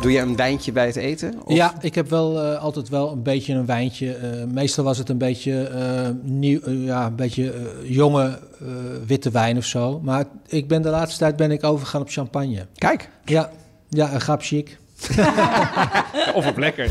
Doe je een wijntje bij het eten? Of? Ja, ik heb wel eh, altijd wel een beetje een wijntje. Eh, meestal was het een beetje, eh, nieuw, ja, een beetje jonge eh, witte wijn of zo. Maar ik ben de laatste tijd ben ik overgegaan op champagne. Kijk. Ja, ja een grap chic. Of op lekker.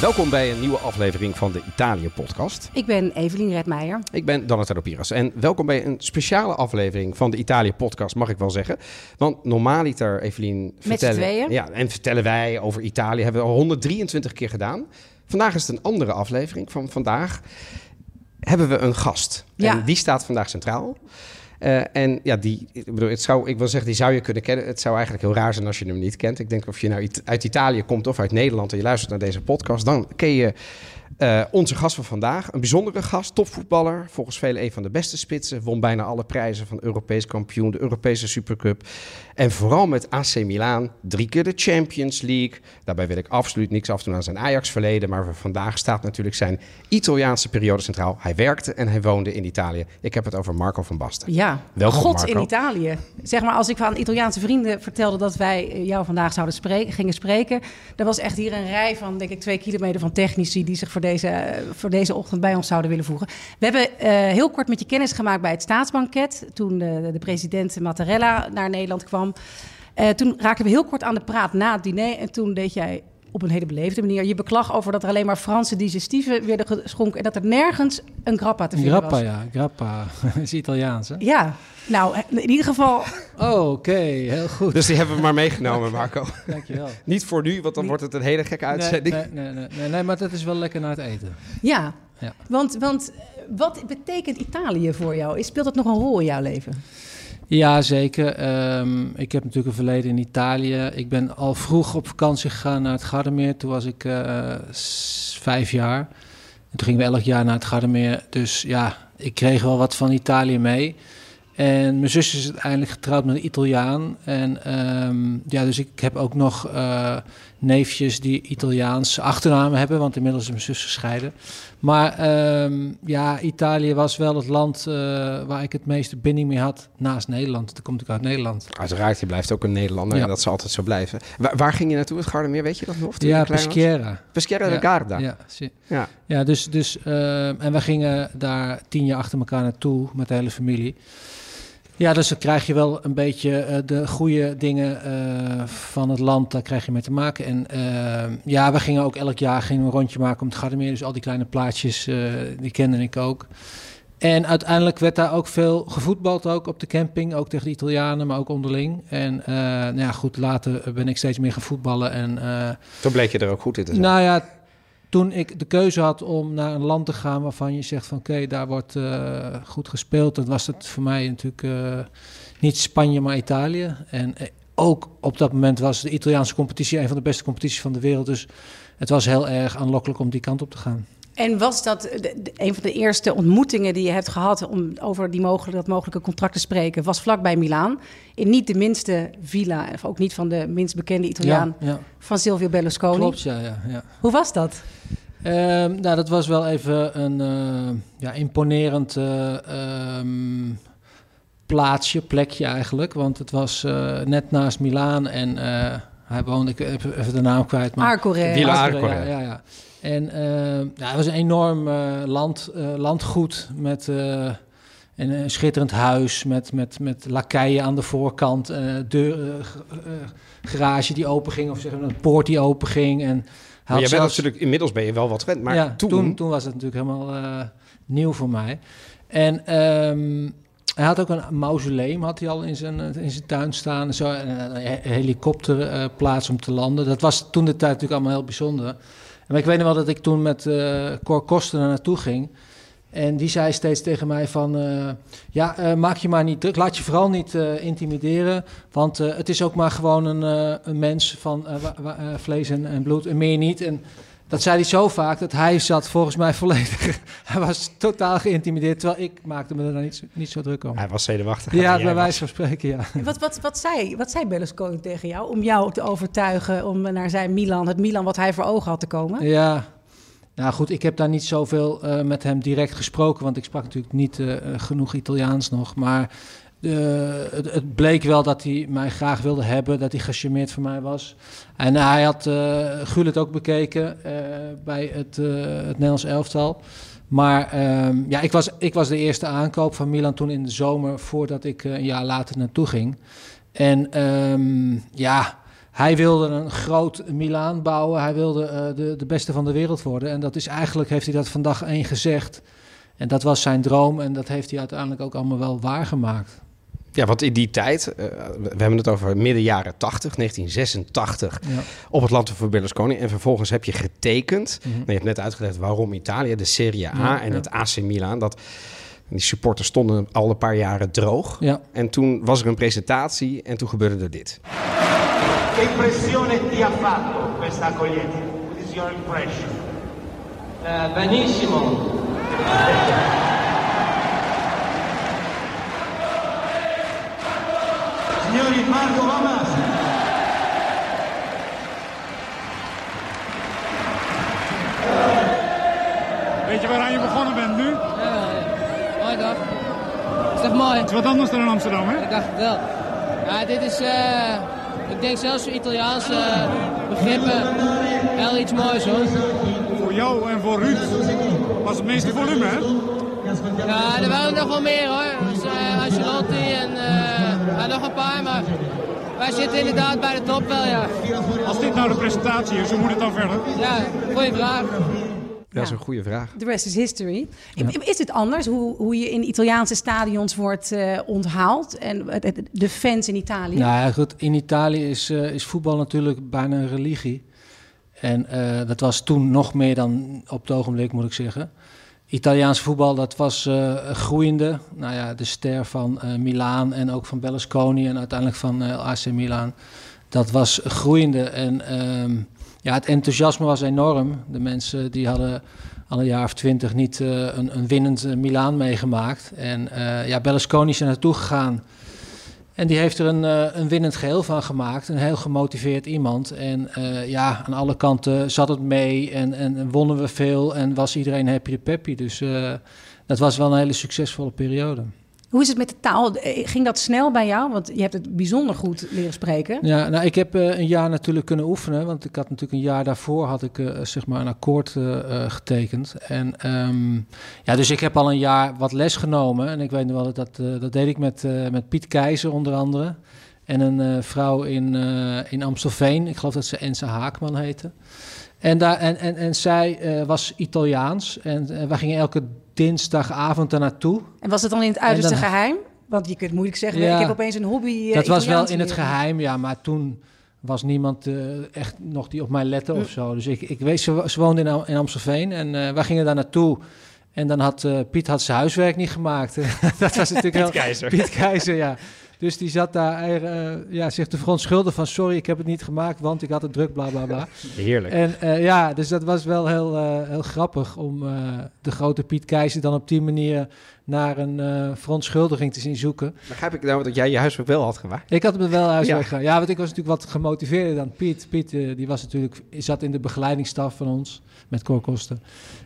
Welkom bij een nieuwe aflevering van de Italië-podcast. Ik ben Evelien Redmeijer. Ik ben Donatello Piras en welkom bij een speciale aflevering van de Italië-podcast, mag ik wel zeggen. Want normaaliter, Evelien, vertellen, tweeën? ja, en vertellen wij over Italië, hebben we al 123 keer gedaan. Vandaag is het een andere aflevering. Van vandaag hebben we een gast. Ja. En die staat vandaag centraal. Eh, en ja, die, ik bedoel, het zou, ik wil zeggen, die zou je kunnen kennen. Het zou eigenlijk heel raar zijn als je hem niet kent. Ik denk of je nou It- uit Italië komt of uit Nederland en je luistert naar deze podcast, dan ken je eh, onze gast van vandaag. Een bijzondere gast, topvoetballer. Volgens velen een van de beste spitsen. Won bijna alle prijzen van Europees kampioen, de Europese Supercup. En vooral met AC Milan, drie keer de Champions League. Daarbij wil ik absoluut niks afdoen aan zijn Ajax-verleden. Maar vandaag staat natuurlijk zijn Italiaanse periode centraal. Hij werkte en hij woonde in Italië. Ik heb het over Marco van Basten. Ja, Welkom, God Marco. in Italië. Zeg maar, als ik aan Italiaanse vrienden vertelde dat wij eh, jou vandaag zouden spreken, gingen spreken, dan was echt hier een rij van, denk ik, twee kilometer van technici die zich voor deze, eh, voor deze ochtend bij ons zouden willen voegen. We hebben eh, heel kort met je kennis gemaakt bij het staatsbanket, toen de, de president Mattarella naar Nederland kwam. Eh, toen raakten we heel kort aan de praat na het diner en toen deed jij op een hele beleefde manier je beklag over dat er alleen maar Franse digestivien werden geschonken en dat er nergens een grappa te vinden Grappa, was. ja. Grappa is Italiaans, hè? Ja, nou, in ieder geval, Oh, oké. Heel goed. Dus die hebben we maar meegenomen, Marco. Dankjewel. Niet voor nu, want dan wordt het een hele gekke uitzending. nee, nee, nee, nee, nee, maar dat is wel lekker na het eten. ja. Ja. Want, want eh, wat betekent Italië voor jou? Is- Speelt dat nog een rol in jouw leven? Ja, zeker. Ehm, ik heb natuurlijk een verleden in Italië. Ik ben al vroeg op vakantie gegaan naar het Gardameer. Toen was ik eh, vijf jaar. En toen gingen we elk jaar naar het Gardameer. Dus ja, ik kreeg wel wat van Italië mee. En mijn zus is uiteindelijk getrouwd met een Italiaan. En ehm, ja, dus ik heb ook nog eh, neefjes die Italiaanse achternamen hebben. Want inmiddels is mijn zus gescheiden. Maar ehm, ja, Italië was wel het land eh, waar ik het meeste binding mee had. Naast Nederland. Toen kom ik uit Nederland. Uiteraard, je blijft ook een Nederlander Ja. en dat zal altijd zo blijven. Waar, waar ging je naartoe, het Gardermeer, weet je dat nog? Ja? Peschiera. Peschiera de Ja, Garda. Ja, zie- Ja. ja dus, dus eh, en we gingen daar tien jaar achter elkaar naartoe met de hele familie. Ja, dus dan krijg je wel een beetje eh, de goede dingen eh, van het land, daar krijg je mee te maken. En eh, ja, we gingen ook elk jaar gingen een rondje maken om het Gardermeer. Dus al die kleine plaatjes, die kende ik ook. En uiteindelijk werd daar ook veel gevoetbald, ook op de camping. Ook tegen de Italianen, maar ook onderling. En nou ja, goed, later ben ik steeds meer gaan voetballen. En Toen bleek je er ook goed in te zijn. nou ja, toen ik de keuze had om naar een land te gaan waarvan je zegt van oké, daar wordt eh, goed gespeeld, dan was het voor mij natuurlijk eh, niet Spanje, maar Italië. En eh, ook op dat moment was de Italiaanse competitie een van de beste competities van de wereld. Dus het was heel erg aanlokkelijk om die kant op te gaan. En was dat de- een van de eerste ontmoetingen die je hebt gehad om over die mogelijke, dat mogelijke contract te spreken? Was vlakbij Milaan. In niet de minste villa, of ook niet van de minst bekende Italiaan, Ja, ja. van Silvio Berlusconi. klopt, ja, ja, ja. Hoe was dat? Ehm, nou, dat was wel even een eh, ja, imponerend eh, ehm, plaatsje, plekje eigenlijk. Want het was eh, net naast Milaan en eh, hij woonde, ik heb even de naam kwijt. Maar Arcore. Villa Arcore, Arcore. Ja, ja, ja. En ehm, ja, het was een enorm eh, land, eh, landgoed met eh, een, schitterend huis met, met, met lakeien aan de voorkant, eh deur, eh, eh, garage die open ging of zeg maar, een poort die open ging. En maar had je bent zelfs- natuurlijk, inmiddels ben je wel wat gewend. Maar ja, toen, toen, toen, was het natuurlijk helemaal eh, nieuw voor mij. En ehm, hij had ook een mausoleum had hij al in zijn, eh, in zijn tuin staan. en Zo, en een he- helikopterplaats om te landen. Dat was toen de tijd natuurlijk allemaal heel bijzonder. Maar ik weet nog wel dat ik toen met eh Cor Koster naar naartoe ging. En die zei steeds tegen mij van... eh, ja, eh, maak je maar niet druk. Laat je vooral niet intimideren. Want het is ook maar gewoon een, een mens van vlees en, en bloed. En meer niet. En dat zei hij zo vaak dat hij zat volgens mij volledig... hij was totaal geïntimideerd. Terwijl ik maakte me er dan niet, zo- niet zo druk om. Hij was zenuwachtig. Ja, bij wijze van spreken, ja. Wat, wat, wat, zei, wat zei Berlusconi tegen jou om jou te overtuigen om naar zijn Milan, het Milan wat hij voor ogen had te komen? Ja, Nou goed, ik heb daar niet zoveel uh, met hem direct gesproken, want ik sprak natuurlijk niet uh, genoeg Italiaans nog. Maar het, het, bleek wel dat hij mij graag wilde hebben, dat hij gecharmeerd voor mij was. En hij had uh, Gul het ook bekeken bij het, het Nederlands elftal. Maar um, ja, ik was, ik was de eerste aankoop van Milan toen in de zomer, voordat ik een jaar later naartoe ging. En um, ja, hij wilde een groot Milaan bouwen. Hij wilde uh, de, de beste van de wereld worden. En dat is eigenlijk, heeft hij dat vandaag één gezegd. En dat was zijn droom. En dat heeft hij uiteindelijk ook allemaal wel waargemaakt. Ja, want in die tijd, uh, we hebben het over midden jaren 80, 1986, ja. op het land van Berlusconi. En vervolgens heb je getekend. Mm -hmm. Je hebt net uitgelegd waarom Italië, de Serie A ja, en ja. het AC Milan. Dat, die supporters stonden al een paar jaren droog. Ja. En toen was er een presentatie en toen gebeurde er dit. Che impressione ti ha fatto questa accoglienza? What is your impression? Uh, benissimo. Signori, Marco Lamas. Weet je waaraan je begonnen bent nu? Ja, mooie dag. Is dat mooi? Het is wat anders dan in Amsterdam, hè? Ik dacht het wel. Ja, dit is... Uh... Ik denk zelfs voor Italiaanse begrippen wel iets moois hoor. Voor jou en voor Ruud was het meeste volume hè? Ja, er waren nog wel meer hoor. Dus, uh, Ancelotti en uh, nog een paar, maar wij zitten inderdaad bij de top wel ja. Als dit nou de presentatie is, hoe moet het dan verder? Ja, goede vraag. Dat is een goede vraag. The rest is history. Ja. Is het anders hoe, hoe je in Italiaanse stadions wordt uh, onthaald en de fans in Italië? Nou ja, goed. In Italië is, uh, is voetbal natuurlijk bijna een religie. En uh, dat was toen nog meer dan op het ogenblik, moet ik zeggen. Italiaans voetbal, dat was groeiende. Nou ja, de ster van Milaan en ook van Berlusconi en uiteindelijk van AC Milan. Dat was groeiende en... ehm, ja, het enthousiasme was enorm. De mensen die hadden al een jaar of twintig niet uh, een, een winnend uh, Milaan meegemaakt. En uh, ja, Berlusconi is er naartoe gegaan. En die heeft er een, een winnend geheel van gemaakt. Een heel gemotiveerd iemand. En ja, aan alle kanten zat het mee en, en, en, wonnen we veel. En was iedereen happy de peppy. Dus dat was wel een hele succesvolle periode. Hoe is het met de taal? Ging dat snel bij jou? Want je hebt het bijzonder goed leren spreken. Ja, nou, ik heb uh, een jaar natuurlijk kunnen oefenen. Want ik had natuurlijk een jaar daarvoor had ik, uh, zeg maar een akkoord uh, getekend. En um, ja, dus ik heb al een jaar wat les genomen. En ik weet nog wel, dat, dat deed ik met, met Piet Keizer onder andere. En een vrouw in, in Amstelveen. Ik geloof dat ze Ense Haakman heette. En, daar, en, en, en zij was Italiaans. En wij gingen elke dinsdagavond daar naartoe. En was het dan in het uiterste dan, geheim? Want je kunt moeilijk zeggen, ja, ik heb opeens een hobby. Uh, dat was wel in het geheim, ja. Maar toen was niemand uh, echt nog die op mij lette of zo. Dus ik, ik weet, ze, ze woonde in, in Amstelveen en uh, wij gingen daar naartoe. En dan had uh, Piet had zijn huiswerk niet gemaakt. dat was natuurlijk Piet heel... Keizer. Piet Keizer, ja. Dus die zat daar uh, ja, zich te verontschuldigen van... sorry, ik heb het niet gemaakt, want ik had het druk, bla, bla, bla. Heerlijk. En uh, ja, dus dat was wel heel, uh, heel grappig... om de grote Piet Keizer dan op die manier... naar een verontschuldiging te zien zoeken. Begrijp ik nou dat jij je huiswerk wel had gemaakt? Ik had het wel huiswerk ja. gedaan. Ja, want ik was natuurlijk wat gemotiveerder dan Piet. Piet die was natuurlijk, zat in de begeleidingsstaf van ons... met Koorkosten.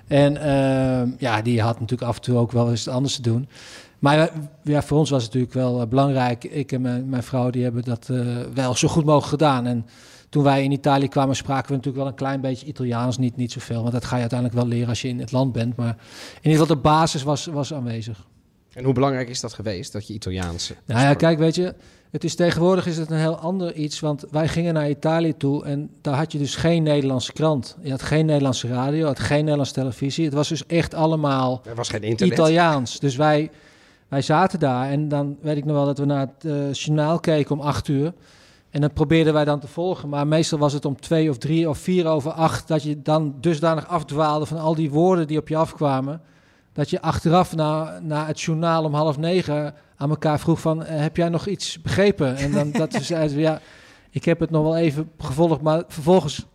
En ehm, ja, die had natuurlijk af en toe ook wel eens anders te doen... Maar ja, voor ons was het natuurlijk wel uh, belangrijk. Ik en mijn, mijn, vrouw die hebben dat uh, wel zo goed mogelijk gedaan. En toen wij in Italië kwamen, spraken we natuurlijk wel een klein beetje Italiaans. Niet, niet zoveel, want dat ga je uiteindelijk wel leren als je in het land bent. Maar in ieder geval de basis was, was aanwezig. En hoe belangrijk is dat geweest, dat je Italiaans... Nou ja, kijk, weet je, het is tegenwoordig is het een heel ander iets. Want wij gingen naar Italië toe en daar had je dus geen Nederlandse krant. Je had geen Nederlandse radio, had geen Nederlandse televisie. Het was dus echt allemaal er was geen internet. Italiaans. Dus wij... Wij zaten daar en dan weet ik nog wel dat we naar het uh, journaal keken om acht uur. En dat probeerden wij dan te volgen. Maar meestal was het om twee of drie of vier over acht... dat je dan dusdanig afdwaalde van al die woorden die op je afkwamen... dat je achteraf na, na het journaal om half negen aan elkaar vroeg van... Uh, heb jij nog iets begrepen? En dan dat ze zeiden, ja, ik heb het nog wel even gevolgd... maar vervolgens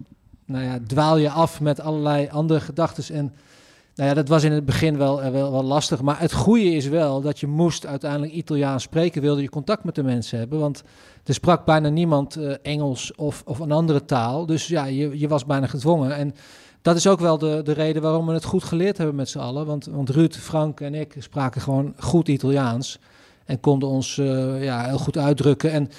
nou ja, dwaal je af met allerlei andere gedachten... en nou ja, dat was in het begin wel, wel, wel lastig. Maar het goede is wel dat je moest uiteindelijk Italiaans spreken. Wilde je contact met de mensen hebben. Want er sprak bijna niemand uh, Engels of, of een andere taal. Dus ja, je, je was bijna gedwongen. En dat is ook wel de, de reden waarom we het goed geleerd hebben met z'n allen. Want, want Ruud, Frank en ik spraken gewoon goed Italiaans. En konden ons eh, ja, heel goed uitdrukken. En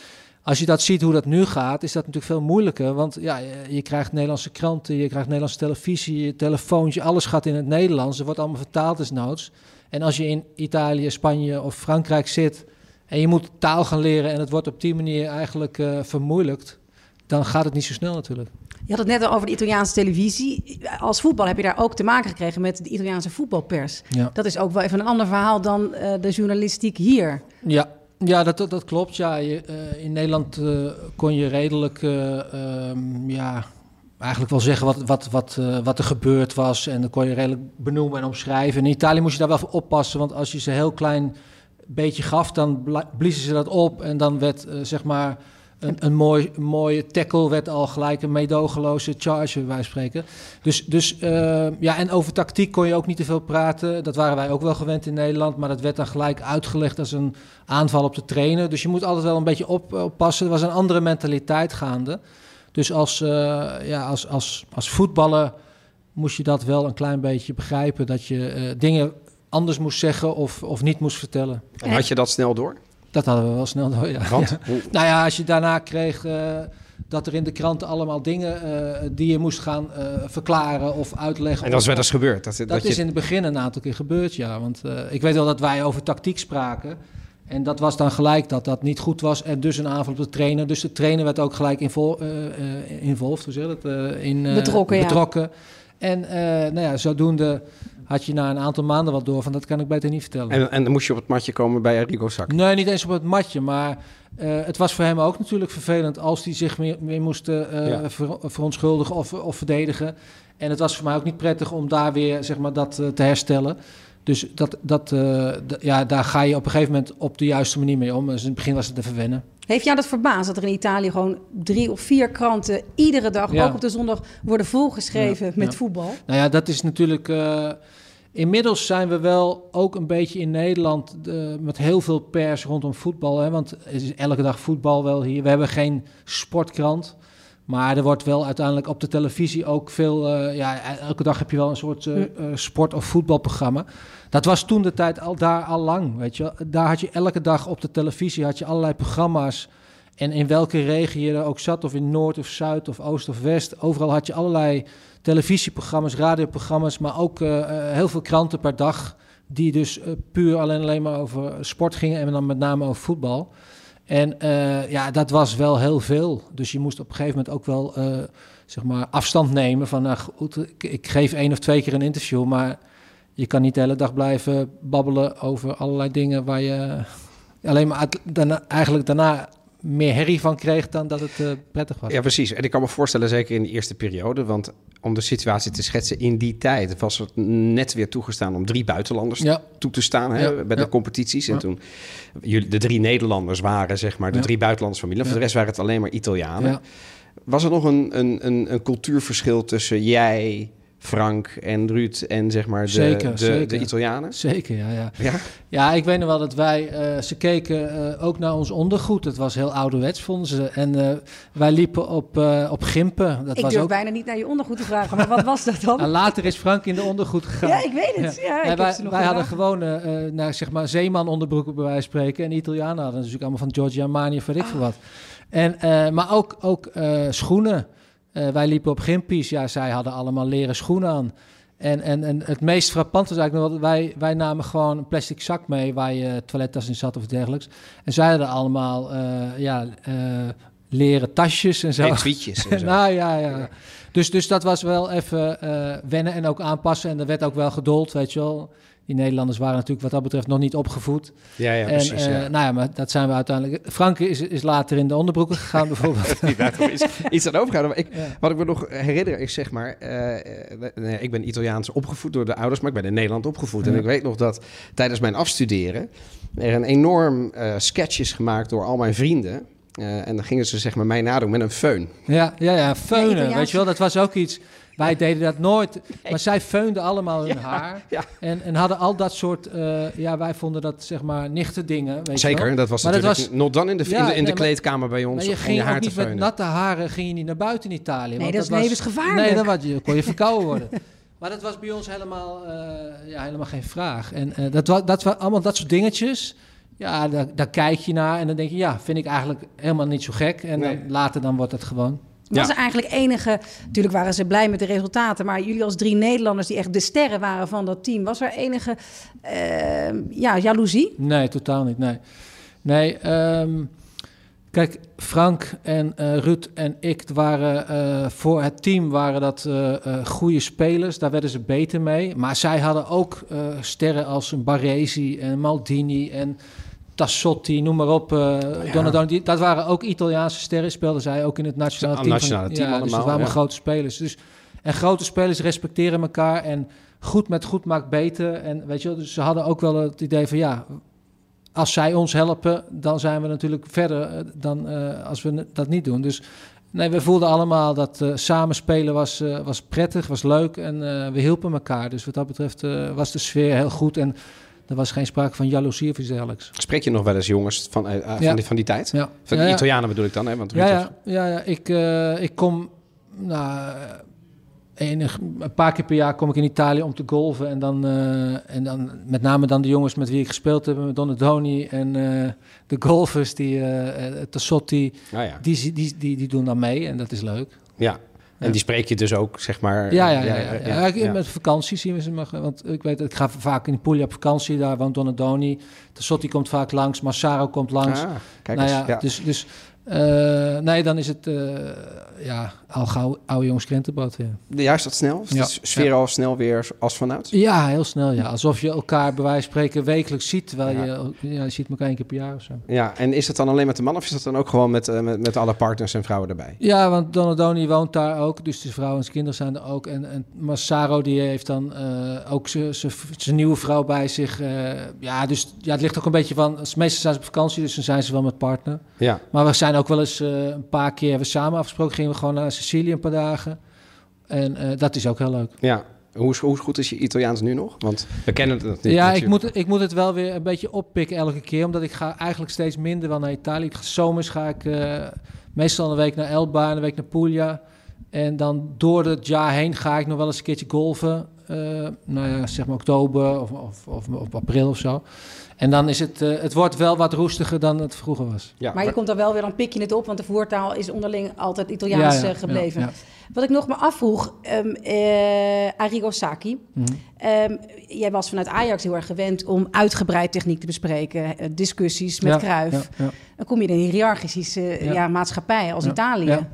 als je dat ziet hoe dat nu gaat, is dat natuurlijk veel moeilijker. Want ja, je, krijgt Nederlandse kranten, je krijgt Nederlandse televisie, je telefoontje, alles gaat in het Nederlands. Er wordt allemaal vertaald desnoods. En als je in Italië, Spanje of Frankrijk zit en je moet taal gaan leren en het wordt op die manier eigenlijk eh, vermoeilijkt, dan gaat het niet zo snel natuurlijk. Je had het net al over de Italiaanse televisie. Als voetbal heb je daar ook te maken gekregen met de Italiaanse voetbalpers. Ja. Dat is ook wel even een ander verhaal dan eh, de journalistiek hier. Ja, ja dat, dat, klopt. Ja, je, eh, in Nederland eh, kon je redelijk, eh, ehm, ja, eigenlijk wel zeggen wat, wat, wat, wat er gebeurd was. En dan kon je redelijk benoemen en omschrijven. In Italië moest je daar wel voor oppassen, want als je ze heel klein beetje gaf, dan bliezen ze dat op. En dan werd, zeg maar, een, een, mooi, mooie tackle werd al gelijk een meedogenloze charge, van spreken. Dus, dus eh, ja, en over tactiek kon je ook niet te veel praten. Dat waren wij ook wel gewend in Nederland, maar dat werd dan gelijk uitgelegd als een aanval op de trainer. Dus je moet altijd wel een beetje op, oppassen. Er was een andere mentaliteit gaande. Dus als, eh, ja, als, als, als voetballer moest je dat wel een klein beetje begrijpen. Dat je eh, dingen anders moest zeggen of, of niet moest vertellen. En had je dat snel door? Dat hadden we wel snel door, ja. Want? Ja. Nou ja, als je daarna kreeg eh, dat er in de kranten allemaal dingen eh, die je moest gaan eh, verklaren of uitleggen. En dat is wel eens gebeurd. Dat, dat, dat je, is in het begin een aantal keer gebeurd, ja. Want eh, ik weet wel dat wij over tactiek spraken. En dat was dan gelijk dat dat niet goed was. En dus een aanval op de trainer. Dus de trainer werd ook gelijk invol, eh, eh, involved, hoe zeg je dat? Eh, in, eh, Betrokken, ja. betrokken. En eh, nou ja, zodoende had je na een aantal maanden wat door van dat kan ik beter niet vertellen. en, en dan moest je op het matje komen bij Arrigo Sacchi. Nee, niet eens op het matje, maar eh, het was voor hem ook natuurlijk vervelend als hij zich meer, meer moest Ja. ver- verontschuldigen of, of verdedigen. En het was voor mij ook niet prettig om daar weer zeg maar, dat te herstellen. Dus dat, dat, eh, ja, daar ga je op een gegeven moment op de juiste manier mee om. Dus in het begin was het even wennen. Heeft jou dat verbaasd dat er in Italië gewoon drie of vier kranten iedere dag, Ja. ook op de zondag, worden volgeschreven Ja, met ja. voetbal? Nou ja, dat is natuurlijk. eh, inmiddels zijn we wel ook een beetje in Nederland eh, met heel veel pers rondom voetbal. Hè, want het is elke dag voetbal wel hier. We hebben geen sportkrant. Maar er wordt wel uiteindelijk op de televisie ook veel. eh, ja, elke dag heb je wel een soort eh, eh, sport- of voetbalprogramma. Dat was toen de tijd al daar al lang. Weet je. Daar had je elke dag op de televisie had je allerlei programma's. En in welke regio je er ook zat, of in Noord of Zuid of Oost of West, overal had je allerlei televisieprogramma's, radioprogramma's, maar ook heel veel kranten per dag. Die dus puur alleen, alleen maar over sport gingen en dan met name over voetbal. En eh, ja, dat was wel heel veel. Dus je moest op een gegeven moment ook wel eh, zeg maar afstand nemen van, nou ik, geef één of twee keer een interview, maar je kan niet de hele dag blijven babbelen over allerlei dingen waar je alleen maar eigenlijk daarna meer herrie van kreeg dan dat het eh, prettig was. Ja, precies. En ik kan me voorstellen, zeker in de eerste periode, want om de situatie te schetsen, in die tijd was het net weer toegestaan om drie buitenlanders Ja. toe te staan hè, Ja, bij de ja. competities. En toen jullie, de drie Nederlanders waren, zeg maar, de drie buitenlanders familie. Voor de rest waren het alleen maar Italianen. Was er nog een, een, een, een cultuurverschil tussen jij, Frank en Ruud en zeg maar de, Zeker, de, zeker. de Italianen? Zeker, ja, ja. Ja? Ja, ik weet nog wel dat wij, eh, ze keken eh, ook naar ons ondergoed. Dat was heel ouderwets, vonden ze. En eh, wij liepen op, eh, op gimpen. Dat ik was durf ook... bijna niet naar je ondergoed te vragen, maar wat was dat dan? Nou, later is Frank in de ondergoed gegaan. Ja, ik weet het. Ja, ik Ja, heb wij ze nog wij hadden gewoon nou, zeg maar zeeman onderbroeken bij wijze van spreken. En de Italianen hadden natuurlijk allemaal van Giorgio Armani of weet ik veel wat. En, eh, maar ook, ook eh, schoenen. Eh, wij liepen op gimpies. Ja, zij hadden allemaal leren schoenen aan. En, en, en het meest frappant was eigenlijk nog dat wij, wij namen gewoon een plastic zak mee waar je toilettas in zat of dergelijks. En zij hadden allemaal eh, ja, eh, leren tasjes en zo. En tweetjes en zo. nou ja, ja. Dus, dus dat was wel even wennen en ook aanpassen. En er werd ook wel geduld, weet je wel. Die Nederlanders waren natuurlijk wat dat betreft nog niet opgevoed. ja, ja, en precies. eh, ja. nou ja, maar dat zijn we uiteindelijk. Frank is, is later in de onderbroeken gegaan bijvoorbeeld. Er is iets aan overgehouden. Maar ik, Ja. Wat ik me nog herinner is, zeg maar... eh, eh, nee, ik ben Italiaans opgevoed door de ouders, maar ik ben in Nederland opgevoed. En ik weet nog dat tijdens mijn afstuderen... er een enorm eh sketch is gemaakt door al mijn vrienden... Eh, en dan gingen ze zeg maar mij nadoen met een föhn. Ja, ja, ja, feunen, weet je wel. Dat was ook iets... Wij deden dat nooit. Maar zij feunden allemaal hun haar. ja. En, en hadden al dat soort... eh, ja, wij vonden dat zeg maar nichte dingen. Weet Zeker, dat was Maar dat natuurlijk not dan in de, in de, in kleedkamer bij ons Maar je om ging je ook haar te niet met natte haren ging je niet naar buiten in Italië. Nee, want dat is was- levensgevaarlijk. Nee, dan was je, kon je verkouden worden. Maar dat was bij ons helemaal, eh, ja, helemaal geen vraag. En eh, dat, was, dat was allemaal dat soort dingetjes. Ja, daar, daar kijk je naar en dan denk je, ja, vind ik eigenlijk helemaal niet zo gek. En Nee. dan, later dan wordt het gewoon. Was Ja. er eigenlijk enige... Natuurlijk waren ze blij met de resultaten... maar jullie als drie Nederlanders die echt de sterren waren van dat team... was er enige eh, ja, jaloezie? Nee, totaal niet. Nee, nee ehm, kijk, Frank en eh, Ruud en ik waren eh, voor het team waren dat goede spelers. Daar werden ze beter mee. Maar zij hadden ook sterren als een Baresi en Maldini en Tassotti, noem maar op. Donadoni. Die- dat waren ook Italiaanse sterren. Speelden zij ook in het nationale team. nationale van, team ja, dus allemaal, dat waren ja. grote spelers. Dus, en grote spelers respecteren elkaar en goed met goed maakt beter. En weet je, dus ze hadden ook wel het idee van ja, als zij ons helpen, dan zijn we natuurlijk verder eh, dan eh, als we dat niet doen. Dus nee, we voelden allemaal dat eh samen spelen was, was prettig, was leuk en we hielpen elkaar. Dus wat dat betreft was de sfeer heel goed en er was geen sprake van jaloezie of iets dergelijks. Spreek je nog wel eens jongens van, eh, eh, van, Ja. die, van die tijd? Ja, Van de ja. Italianen bedoel ik dan, hè? Want Ja, ja, ja. Ik, eh, ik kom nou, enig, een paar keer per jaar kom ik in Italië om te golven. En dan, en dan met name dan de jongens met wie ik gespeeld heb, met Donadoni en de golfers, die Tassotti, die, die, die, die, die doen dan mee en dat is leuk. ja. En die spreek je dus ook, zeg maar... Ja, ja, eh, ja. ja, ja. ik- Met vakantie zien we ze maar. Want ik weet, ik ga vaak in Puglia op vakantie. Daar woont Donadoni. Tassotti komt vaak langs. Massaro komt langs. Ah, kijk nou eens. ja, ja. dus, dus eh, nee, dan is het eh, ja, al gauw oude jongens krentenbad. Ja. Juist dat snel? Is Ja. de sfeer al snel weer als vanuit? ja, heel snel. Ja. Alsof je elkaar bij wijze van spreken wekelijks ziet. Terwijl je, ja, je ziet elkaar één keer per jaar of zo. Ja, en is het dan alleen met de man of is dat dan ook gewoon met, eh, met, met alle partners en vrouwen erbij? Ja, want Donadoni woont daar ook. Dus de vrouw en zijn kinderen zijn er ook. En, en Massaro die heeft dan ook zijn- nieuwe vrouw bij zich. ja, dus ja, het ligt ook een beetje van... Meestal zijn ze op vakantie, dus dan zijn ze wel met partner. Ja, Maar we zijn ook wel eens eh, een paar keer hebben we samen afgesproken. Gingen we gewoon naar Sicilië een paar dagen. En eh, dat is ook heel leuk. ja. Hoe, hoe goed is je Italiaans nu nog? Want we kennen het natuurlijk. ja, ik moet, ik moet het wel weer een beetje oppikken elke keer. Omdat ik ga eigenlijk steeds minder wel naar Italië. Ik, zomers ga ik eh, meestal een week naar Elba en een week naar Puglia. En dan door het jaar heen ga ik nog wel eens een keertje golven. Eh, nou ja, zeg maar oktober of, of, of, of april of zo. En dan is het, eh, het wordt wel wat roestiger dan het vroeger was. Ja, maar je komt dan wel weer, dan pik je het op... want de voertaal is onderling altijd Italiaans Ja, ja, eh, gebleven. ja, ja. Wat ik nog me afvroeg, ehm eh, Arrigo Sacchi. Mhm. Ehm, jij was vanuit Ajax heel erg gewend om uitgebreid techniek te bespreken, discussies met Ja, Cruijff. ja, ja. Dan kom je in een hiërarchische ja. Ja. maatschappij als Ja, Italië.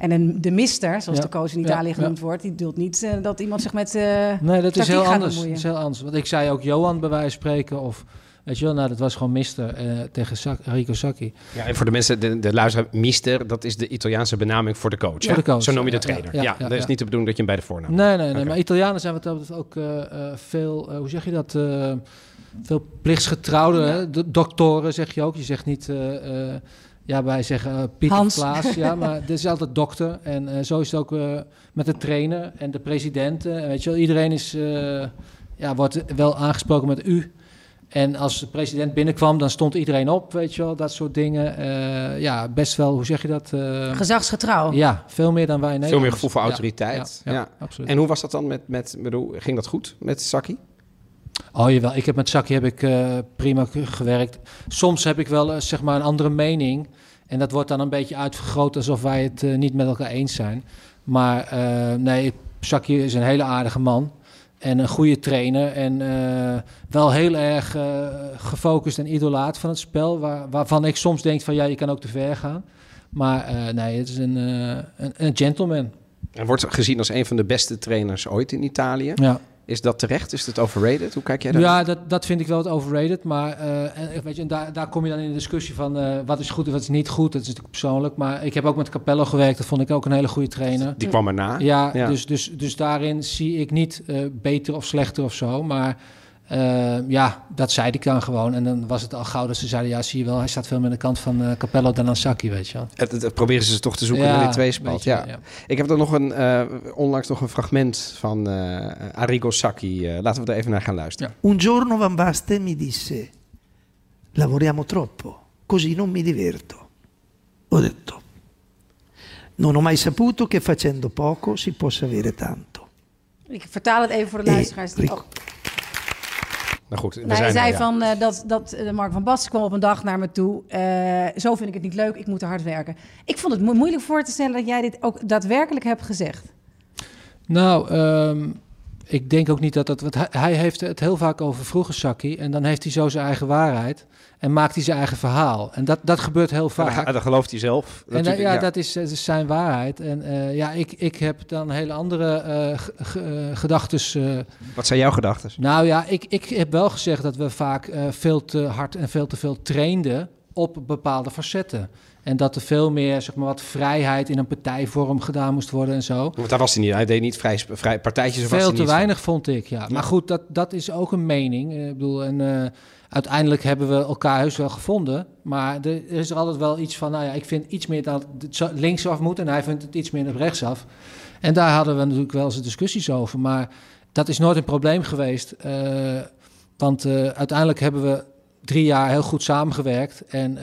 En een, de mister, zoals Ja, de coach in Italië ja. genoemd wordt, die doet niet eh, dat iemand zich met. eh, Nee, dat is tactiek heel gaat anders. bemoeien. Dat is heel anders. Want ik zei ook Johan bij wijze van spreken. Of, weet je wel, nou, dat was gewoon mister eh, tegen Sak- Rico Sacchi. Ja, en voor de mensen, de, de luisteraar, mister, dat is de Italiaanse benaming voor de coach. Voor de coach, Zo noem je de trainer. ja, Ja, ja, ja, dat is ja. niet de bedoeling dat je hem bij de voornaam Nee, nee, nee. Maar Italianen zijn wat dat ook eh, eh, veel, hoe zeg je dat? eh, veel plichtsgetrouwden. hè? De doktoren zeg je ook. Je zegt niet, eh, eh, ja, wij zeggen eh, Piet Hans. Klaas. Ja, maar het is altijd dokter. En eh, zo is het ook eh, met de trainer en de president. weet je wel, iedereen is, eh, ja, wordt wel aangesproken met u. En als de president binnenkwam, dan stond iedereen op, weet je wel, dat soort dingen. Eh, ja, best wel, hoe zeg je dat? Eh, gezagsgetrouw. ja, veel meer dan wij in Veel meer Nederland. gevoel voor Ja, autoriteit. Ja, ja, Ja. absoluut. En hoe was dat dan met, met bedoel, ging dat goed met Saki? Oh jawel, ik heb met Saki heb ik eh, prima ge- gewerkt. Soms heb ik wel eh, zeg maar een andere mening. En dat wordt dan een beetje uitvergroot alsof wij het eh, niet met elkaar eens zijn. Maar nee, Saki is een hele aardige man. En een goede trainer. En wel heel erg gefocust en idolaat van het spel. Waar, waarvan ik soms denk van ja, je kan ook te ver gaan. Maar nee, het is een, een, een gentleman. En wordt gezien als een van de beste trainers ooit in Italië. Ja. Is dat terecht? Is het overrated? Hoe kijk jij daar? Ja, dat, dat vind ik wel het overrated. Maar eh, en, weet je, en daar, daar kom je dan in de discussie van eh, wat is goed en wat is niet goed. Dat is natuurlijk persoonlijk. Maar ik heb ook met Capello gewerkt. Dat vond ik ook een hele goede trainer. Die kwam erna. Ja, Ja. Dus, dus, dus daarin zie ik niet eh, beter of slechter of zo. Maar Eh, ja, dat zei ik dan gewoon. En dan was het al gauw dat ze zeiden... ja, zie je wel, hij staat veel meer aan de kant van eh Capello dan aan Saki, weet je wel. Het, het- het proberen ze toch te zoeken Ja, naar die weet tweespalt. je, Ja. ja. Ik heb er nog een, eh, onlangs nog een fragment van eh Arrigo Sacchi. Eh, laten we er even naar gaan luisteren. Un giorno Van Basten mi disse, lavoriamo troppo, così non mi diverto. Ho detto, non ho mai saputo che facendo poco si possa avere tanto. Ik vertaal het even voor de Eh, luisteraars. Oh. Nou goed, we Nou, hij zijn zei er, ja. van eh, dat, dat eh, Mark van Basten kwam op een dag naar me toe. eh, zo vind ik het niet leuk, ik moet er hard werken. Ik vond het mo- moeilijk voor te stellen dat jij dit ook daadwerkelijk hebt gezegd. Nou, ehm, ik denk ook niet dat dat... Want hij, heeft het heel vaak over vroeger Saki... en dan heeft hij zo zijn eigen waarheid... en maakt hij zijn eigen verhaal. En dat, dat gebeurt heel vaak. dan, dan gelooft hij zelf. En eh, ja, ja. Dat, is, dat is zijn waarheid. En eh, ja, ik, ik heb dan hele andere eh ge- ge- eh, gedachtes. eh. Wat zijn jouw gedachten? nou ja, ik, ik heb wel gezegd dat we vaak eh, veel te hard en veel te veel trainden op bepaalde facetten. En dat er veel meer, zeg maar, wat vrijheid in een partijvorm gedaan moest worden en zo. Want daar was hij niet. Hij deed niet vrij, vrij partijtjes. of was Veel hij te niet van. weinig vond ik, ja. Maar goed, dat, dat is ook een mening. Eh, Ik bedoel, en eh, uiteindelijk hebben we elkaar heus wel gevonden. Maar er, is er altijd wel iets van, nou ja, ik vind iets meer dat het linksaf moet en hij vindt het iets meer op rechtsaf. En daar hadden we natuurlijk wel eens discussies over. Maar dat is nooit een probleem geweest. eh, want uiteindelijk hebben we drie jaar heel goed samengewerkt. En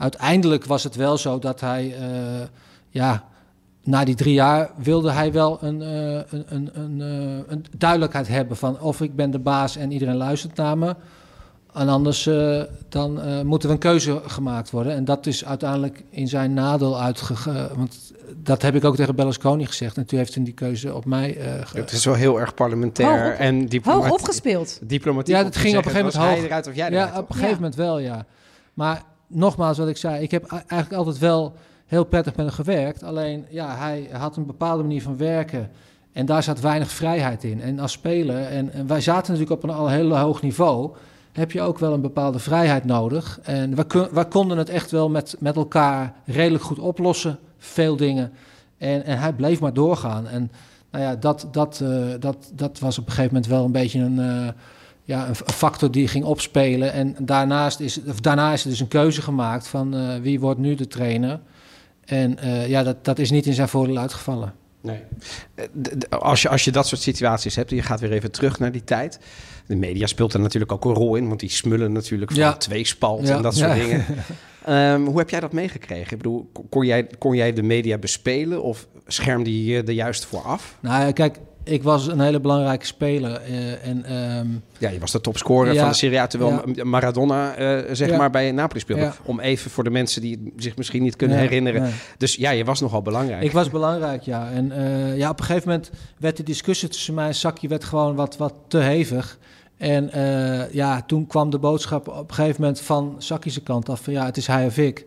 uiteindelijk was het wel zo dat hij, eh, ja, na die drie jaar wilde hij wel een, eh, een, een, een, eh, een duidelijkheid hebben van of ik ben de baas en iedereen luistert naar me. En anders eh, dan eh, moet er een keuze gemaakt worden. En dat is uiteindelijk in zijn nadeel uitgegaan. Want dat heb ik ook tegen Berlusconi gezegd. En toen heeft hij die keuze op mij eh ge- Het is wel heel erg parlementair Hoog op- en Hoog diplomatiek. opgespeeld. diplomatiek. Ja, dat ging op een gegeven moment hoog. eruit of jij Ja, op een gegeven Ja. moment wel, ja. Maar nogmaals, wat ik zei, ik heb eigenlijk altijd wel heel prettig met hem gewerkt. Alleen, ja, hij had een bepaalde manier van werken. En daar zat weinig vrijheid in. En als speler, en, wij zaten natuurlijk op een al heel hoog niveau, heb je ook wel een bepaalde vrijheid nodig. En we konden het echt wel met, met elkaar redelijk goed oplossen, veel dingen. En, en hij bleef maar doorgaan. En nou ja, dat, dat, eh, dat, dat was op een gegeven moment wel een beetje een, eh, ja, een, factor die ging opspelen. En daarnaast is, of daarna is er dus een keuze gemaakt van eh, wie wordt nu de trainer. En eh, ja, dat, dat is niet in zijn voordeel uitgevallen. Nee. Eh, Als je, als je dat soort situaties hebt je gaat weer even terug naar die tijd. De media speelt er natuurlijk ook een rol in, want die smullen natuurlijk van Ja. tweespalt Ja. en dat soort Ja. dingen. Ehm, hoe heb jij dat meegekregen? Ik bedoel, kon- jij, kon jij de media bespelen of schermde je je er juist voor af? Nou kijk, ik was een hele belangrijke speler. eh, en ehm, Ja, je was de topscorer Ja. van de Serie A, terwijl Ja. Maradona eh, zeg maar bij Napoli speelde. Om even voor de mensen die zich misschien niet kunnen nee, herinneren. nee. Dus ja, je was nogal belangrijk. Ik was belangrijk, ja. En eh, ja, op een gegeven moment werd de discussie tussen mij en Sakje werd gewoon wat, wat te hevig. En ja, toen kwam de boodschap op een gegeven moment van Sakki's kant af van ja, het is hij of ik.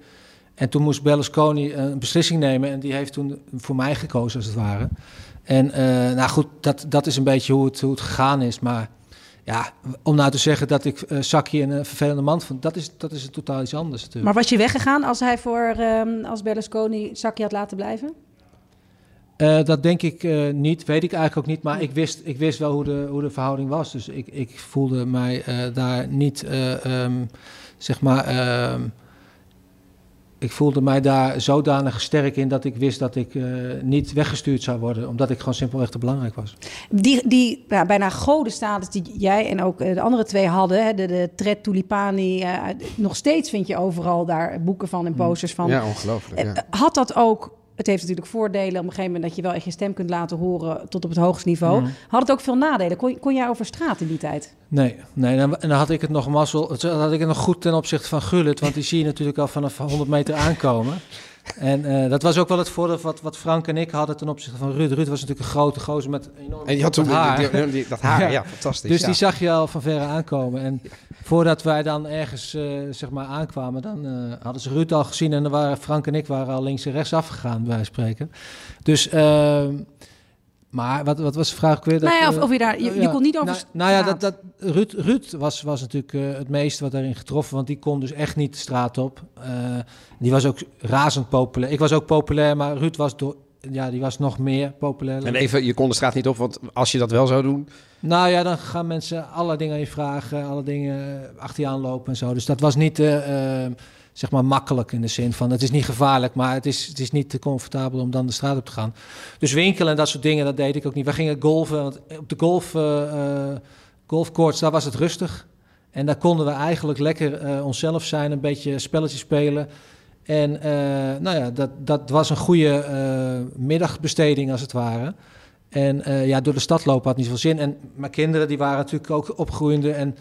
En toen moest Berlusconi een beslissing nemen en die heeft toen voor mij gekozen als het ware. En eh, nou goed, dat, dat is een beetje hoe het, hoe het gegaan is. Maar ja, om nou te zeggen dat ik uh, Sakje een eh, vervelende man vond, dat is, dat is totaal iets anders natuurlijk. Maar was je weggegaan als hij voor ehm, als Berlusconi Sacchi had laten blijven? Uh, dat denk ik uh, niet, weet ik eigenlijk ook niet. Maar ik wist, ik wist wel hoe de, hoe de verhouding was. Dus ik, ik voelde mij uh, daar niet, um, zeg maar. Um, ik voelde mij daar zodanig sterk in dat ik wist dat ik uh, niet weggestuurd zou worden. Omdat ik gewoon simpelweg te belangrijk was. Die, die ja, bijna godenstatus die jij en ook de andere twee hadden. Hè, de, de Tred Tulipani. Uh, nog steeds vind je overal daar boeken van en posters van. Ja, ongelooflijk. Eh, Ja. Had dat ook het heeft natuurlijk voordelen op een gegeven moment dat je wel echt je stem kunt laten horen tot op het hoogste niveau. Mm. Had het ook veel nadelen? Kon, kon jij over straat in die tijd? Nee, nee en dan had ik het nog mazzel. Had ik het nog goed ten opzichte van Gullit, want die zie je natuurlijk al vanaf 100 meter aankomen. En uh, dat was ook wel het voordeel wat, wat Frank en ik hadden ten opzichte van Ruud. Ruud was natuurlijk een grote gozer met enorm En die had toen haar. die, die, die, dat haar, ja, ja fantastisch. Dus ja. die zag je al van verre aankomen. En voordat wij dan ergens uh, zeg maar aankwamen, dan uh, hadden ze Ruud al gezien. En dan waren Frank en ik waren al links en rechts afgegaan, bij spreken. Dus... Uh, maar wat, wat was de vraag ook weer? Dat, nou ja, of, of je daar, je, ja, je kon niet over. Nou, nou ja, dat, dat, Ruud, Ruud was, was natuurlijk uh, het meeste wat daarin getroffen, want die kon dus echt niet de straat op. Uh, die was ook razend populair. Ik was ook populair, maar Ruud was door ja, die was nog meer populair. En even, je kon de straat niet op, want als je dat wel zou doen... Nou ja, dan gaan mensen alle dingen aan je vragen, alle dingen achter je aanlopen en zo. Dus dat was niet, eh, eh, zeg maar, makkelijk in de zin van... het is niet gevaarlijk, maar het is, het is niet te comfortabel om dan de straat op te gaan. Dus winkelen en dat soort dingen, dat deed ik ook niet. We gingen golven, want op de golf, eh, golfcourts, daar was het rustig. En daar konden we eigenlijk lekker eh, onszelf zijn, een beetje spelletjes spelen... En nou ja, dat, dat was een goede middagbesteding als het ware. En ja, door de stad lopen had niet zoveel zin. En mijn kinderen die waren natuurlijk ook opgroeiende. En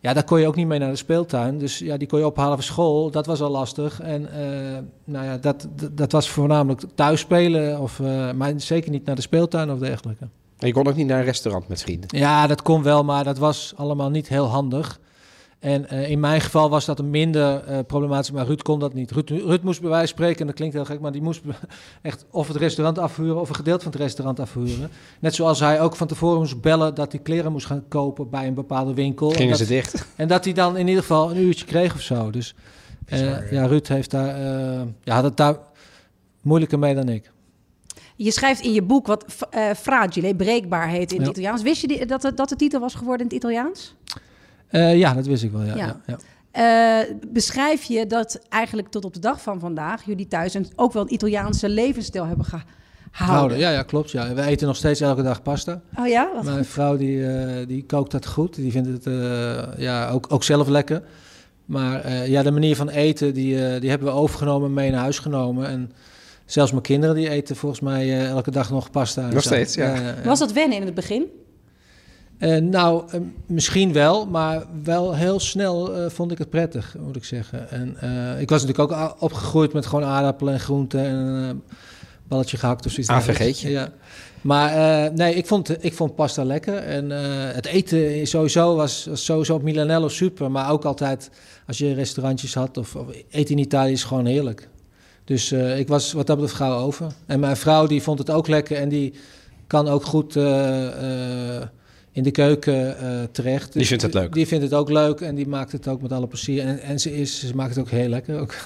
ja, daar kon je ook niet mee naar de speeltuin. Dus ja, die kon je ophalen van school. Dat was al lastig. En eh, nou ja, dat, dat, dat was voornamelijk thuis spelen. Of, eh, maar zeker niet naar de speeltuin of dergelijke. En je kon ook niet naar een restaurant met vrienden. Ja, dat kon wel, maar dat was allemaal niet heel handig. En eh, in mijn geval was dat een minder eh, problematisch, maar Ruud kon dat niet. Ruud, Ruud moest bij wijze spreken, en dat klinkt heel gek, maar die moest echt of het restaurant afhuren of een gedeelte van het restaurant afhuren. Net zoals hij ook van tevoren moest bellen dat hij kleren moest gaan kopen bij een bepaalde winkel. Gingen en ze dat, dicht? En dat hij dan in ieder geval een uurtje kreeg of zo. Dus eh, ja, Ruud heeft daar, eh, ja, had het daar moeilijker mee dan ik. Je schrijft in je boek wat eh fragile, breekbaar heet in het Ja. Italiaans. Wist je die, dat, het- dat de titel was geworden in het Italiaans? Eh, ja, dat wist ik wel. Ja, Ja. ja. ja. Eh, beschrijf je dat eigenlijk tot op de dag van vandaag jullie thuis een, ook wel een Italiaanse levensstijl hebben gehouden? Houden. Ja, ja, klopt. Ja. We eten nog steeds elke dag pasta. Oh ja? Wat Mijn goed. vrouw die, eh, die kookt dat goed. Die vindt het eh, ja, ook, ook zelf lekker. Maar eh, ja, de manier van eten, die, eh, die hebben we overgenomen en mee naar huis genomen. En zelfs mijn kinderen die eten volgens mij eh, elke dag nog pasta. Nog zo. steeds, ja. Was dat wennen in het begin? Eh, nou, eh, misschien wel, maar wel heel snel eh, vond ik het prettig, moet ik zeggen. En ik was natuurlijk ook opgegroeid met gewoon aardappelen en groenten en een balletje gehakt of zoiets. AVG'tje. Ja. Maar nee, ik vond, ik vond pasta lekker. En het eten sowieso was, was sowieso op Milanello super. Maar ook altijd als je restaurantjes had of, of eten in Italië is gewoon heerlijk. Dus ik was wat dat betreft gauw over. En mijn vrouw die vond het ook lekker en die kan ook goed in de keuken eh, terecht. Die vindt het leuk. Die vindt het ook leuk en die maakt het ook met alle plezier. En, en ze, is, ze maakt het ook heel lekker. Ook.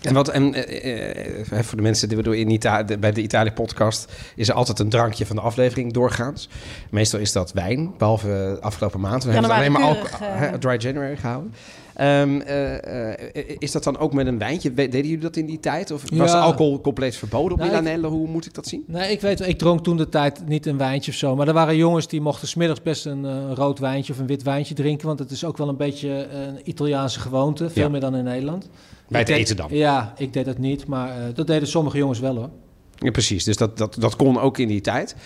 En wat, en eh, eh, voor de mensen die we doen in bij de Italië-podcast is er altijd een drankje van de aflevering doorgaans. Meestal is dat wijn, behalve afgelopen maand. We hebben het alleen maar eh. hè, dry January gehouden. Ehm, eh, eh, is dat dan ook met een wijntje? Deden jullie dat in die tijd? Of was Ja. alcohol compleet verboden op Nou, Milanello? Hoe moet ik dat zien? Nee, ik weet, ik dronk toen de tijd niet een wijntje of zo. Maar er waren jongens die mochten smiddags best een eh, rood wijntje of een wit wijntje drinken. Want het is ook wel een beetje een Italiaanse gewoonte. Veel Ja. meer dan in Nederland. Bij het deed- eten dan? Ja, ik deed dat niet. Maar dat deden sommige jongens wel hoor. Ja, precies. Dus dat, dat, dat kon ook in die tijd.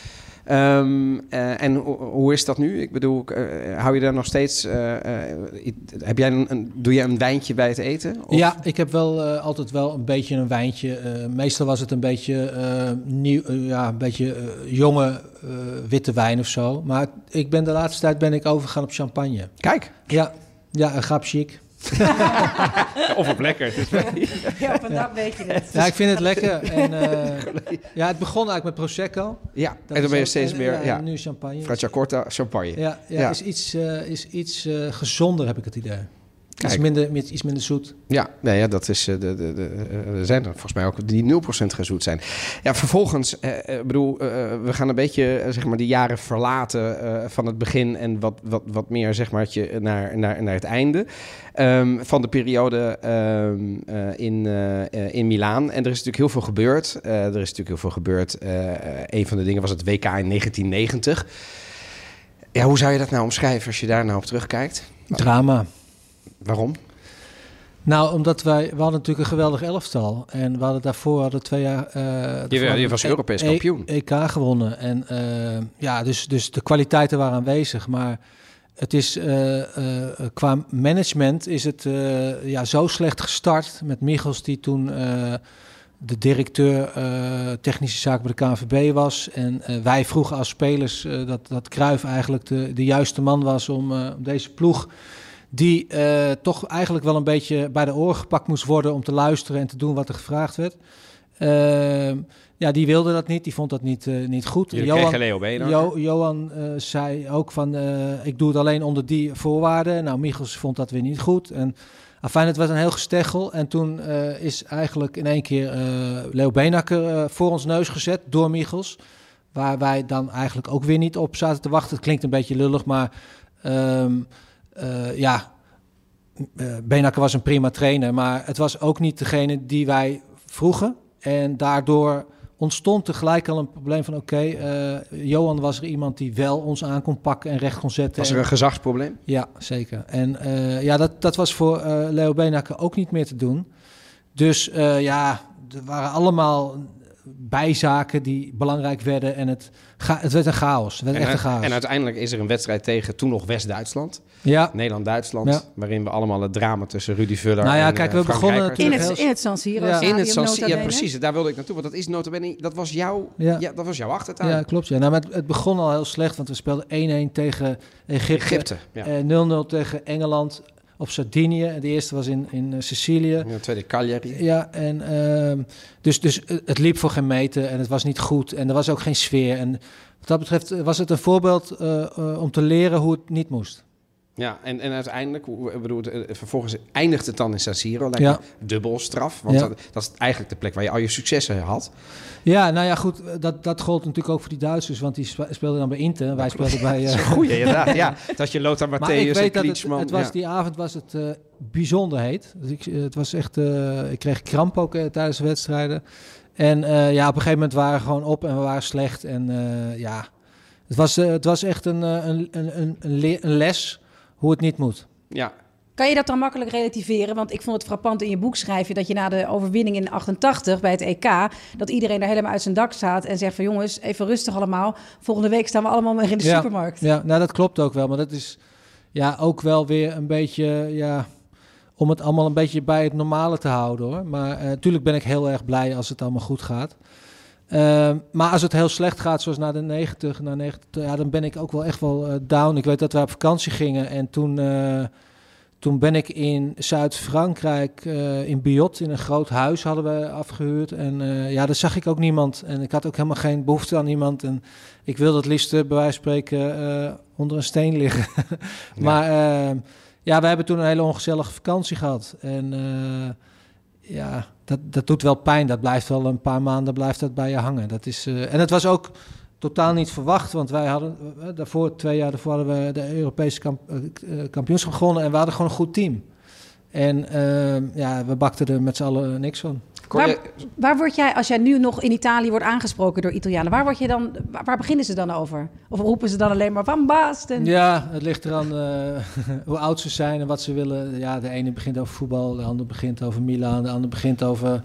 Ehm, eh, en ho- hoe is dat nu? Ik bedoel, eh, hou je daar nog steeds... eh, heb jij een, een- doe je een wijntje bij het eten? Of- Ja, ik heb wel altijd wel een beetje een wijntje. meestal was het een beetje nieuw, ja, een beetje jonge witte wijn of zo. Maar ik ben de laatste tijd ben ik overgegaan op champagne. Kijk. Ja, ja, een grap chic. Of op lekker. Het is Ja, op een dag weet je het. Ja, ik vind het lekker. En, eh, ja, het begon eigenlijk met prosecco. Ja, Dat en dan ben je steeds en- meer... Ja, Ja, en nu champagne. Franciacorta, champagne. Ja, ja, Ja. is iets, eh, is iets eh, gezonder, heb ik het idee. Iets minder, iets minder zoet. Ja, nee, ja dat is, eh, de, de, de, eh, er zijn er volgens mij ook die 0% gezoet zijn. Ja, vervolgens, eh, eh, bedoel, eh, we gaan een beetje zeg maar die jaren verlaten eh, van het begin en wat, wat, wat meer zeg maar naar, naar, naar het einde ehm, van de periode ehm, eh, in, in Milaan. En er is natuurlijk heel veel gebeurd. Er is natuurlijk heel veel gebeurd. Een van de dingen was het WK in 1990. Ja, hoe zou je dat nou omschrijven als je daar nou op terugkijkt? Drama. Waarom? Nou, omdat wij, we hadden natuurlijk een geweldig elftal. En we hadden daarvoor hadden twee jaar... eh, Je- je was E- Europees E- kampioen. EK gewonnen. En eh, ja, dus, dus de kwaliteiten waren aanwezig. Maar het is eh, qua management is het ja, zo slecht gestart. Met Michels die toen de directeur technische zaken bij de KNVB was. En wij vroegen als spelers dat, dat Cruijff eigenlijk de, de juiste man was om, om deze ploeg die eh, toch eigenlijk wel een beetje bij de oren gepakt moest worden om te luisteren en te doen wat er gevraagd werd. Ehm, ja, die wilde dat niet. Die vond dat niet, eh, niet goed. Jullie kregen Leo. Jo- Johan eh, zei ook van, ik doe het alleen onder die voorwaarden. Nou, Michels vond dat weer niet goed. En afijn, het was een heel gesteggel. En toen is eigenlijk in één keer Leo Beenhakker eh, voor ons neus gezet door Michels. Waar wij dan eigenlijk ook weer niet op zaten te wachten. Het klinkt een beetje lullig, maar ehm, eh, ja, uh, Benakker was een prima trainer, maar het was ook niet degene die wij vroegen. En daardoor ontstond tegelijk al een probleem van oké, eh, Johan was er iemand die wel ons aan kon pakken en recht kon zetten. Was er En- een gezagsprobleem? ja, zeker. En ja, dat, dat was voor Leo Beenhakker ook niet meer te doen. Dus ja, er waren allemaal bijzaken die belangrijk werden en het, het werd een chaos. Het werd En, echt een chaos. en uiteindelijk is er een wedstrijd tegen toen nog West-Duitsland. ja, Nederland-Duitsland. Ja. Waarin we allemaal het drama tussen Rudy Vuller Nou ja, en kijk, eh, we Frank begonnen In het, heel- in het San Siro Ja. In het San Siro, ja precies, daar wilde ik naartoe. Want dat is notabene, dat was jouw, ja. Ja. dat was jouw achtertuin. Ja, klopt. Ja. Nou, maar het, het begon al heel slecht, want we speelden 1-1 tegen Egypte. Egypte, ja. eh, 0-0 tegen Engeland op Sardinië. En de eerste was in, in eh, Sicilië. Ja, tweede Cagliari. Ja, en ehm, dus, dus eh, het liep voor geen meter en het was niet goed en er was ook geen sfeer. En wat dat betreft eh, was het een voorbeeld om te leren hoe het niet moest. Ja, en, en uiteindelijk, bedoel, eh, vervolgens eindigt het dan in San Siro. Lijkt Ja. dubbel straf. Want Ja. dat, dat is eigenlijk de plek waar je al je successen had. Ja, nou ja, goed, eh, dat, dat gold natuurlijk ook voor die Duitsers, want die spe- speelden dan bij Inter. Wij speelden bij... eh, Goeie, inderdaad. Ja, dat je Lothar Maar ik Matthäus en dat het, was, die avond was het bijzonder heet. Dus ik, het was echt, ik kreeg kramp ook tijdens de wedstrijden. En ja, op een gegeven moment waren we gewoon op en we waren slecht. En ja, het was, het was echt een, een, een, een les hoe het niet moet. Ja, Kan je dat dan makkelijk relativeren? Want ik vond het frappant in je boek schrijf je dat je na de overwinning in 88 bij het EK... dat iedereen daar helemaal uit zijn dak staat en zegt van... jongens, even rustig allemaal. Volgende week staan we allemaal weer in de Ja, supermarkt. Ja, nou dat klopt ook wel. Maar dat is ja, ook wel weer een beetje, ja, om het allemaal een beetje bij het normale te houden hoor. Maar eh, natuurlijk ben ik heel erg blij als het allemaal goed gaat. Ehm, maar als het heel slecht gaat, zoals na de 90, na 90 ja, dan ben ik ook wel echt wel eh, down. Ik weet dat we op vakantie gingen en toen, eh, toen ben ik in Zuid-Frankrijk, eh, in Biot, in een groot huis hadden we afgehuurd. En ja, daar zag ik ook niemand. En ik had ook helemaal geen behoefte aan iemand. En ik wilde het liefst bij wijze van spreken onder een steen liggen. maar eh, ja, we hebben toen een hele ongezellige vakantie gehad. En ja, dat, dat doet wel pijn. Dat blijft wel een paar maanden blijft dat bij je hangen. Dat is, eh, en het was ook totaal niet verwacht, want wij hadden eh, daarvoor, twee jaar daarvoor hadden we de Europese eh, kampioenschap gewonnen en we hadden gewoon een goed team. En eh, ja, we bakten er met z'n allen niks van. Waar, waar word jij, als jij nu nog in Italië wordt aangesproken door Italianen... waar, word je dan, waar, waar beginnen ze dan over? Of roepen ze dan alleen maar van Basten? Ja, het ligt eraan eh, hoe oud ze zijn en wat ze willen. Ja, de ene begint over voetbal, de ander begint over Milaan, de ander begint over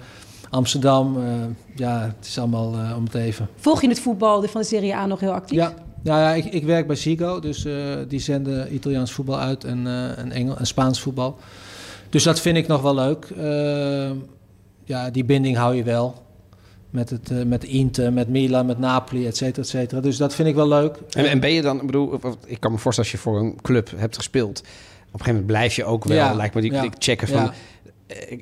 Amsterdam. Eh, ja, het is allemaal eh, om het even. Volg je het voetbal van de Serie A nog heel actief? Ja, nou ja ik, ik werk bij Sigo, dus eh, die zenden Italiaans voetbal uit en, eh en, Engel, en Spaans voetbal. Dus dat vind ik nog wel leuk. Ja, die binding hou je wel. Met, het, eh, met Inter, met Milan, met Napoli, et cetera, et cetera. Dus dat vind ik wel leuk. en, en ben je dan, ik bedoel, ik kan me voorstellen als je voor een club hebt gespeeld. Op een gegeven moment blijf je ook wel, Ja, lijkt me, die, ja, checken van...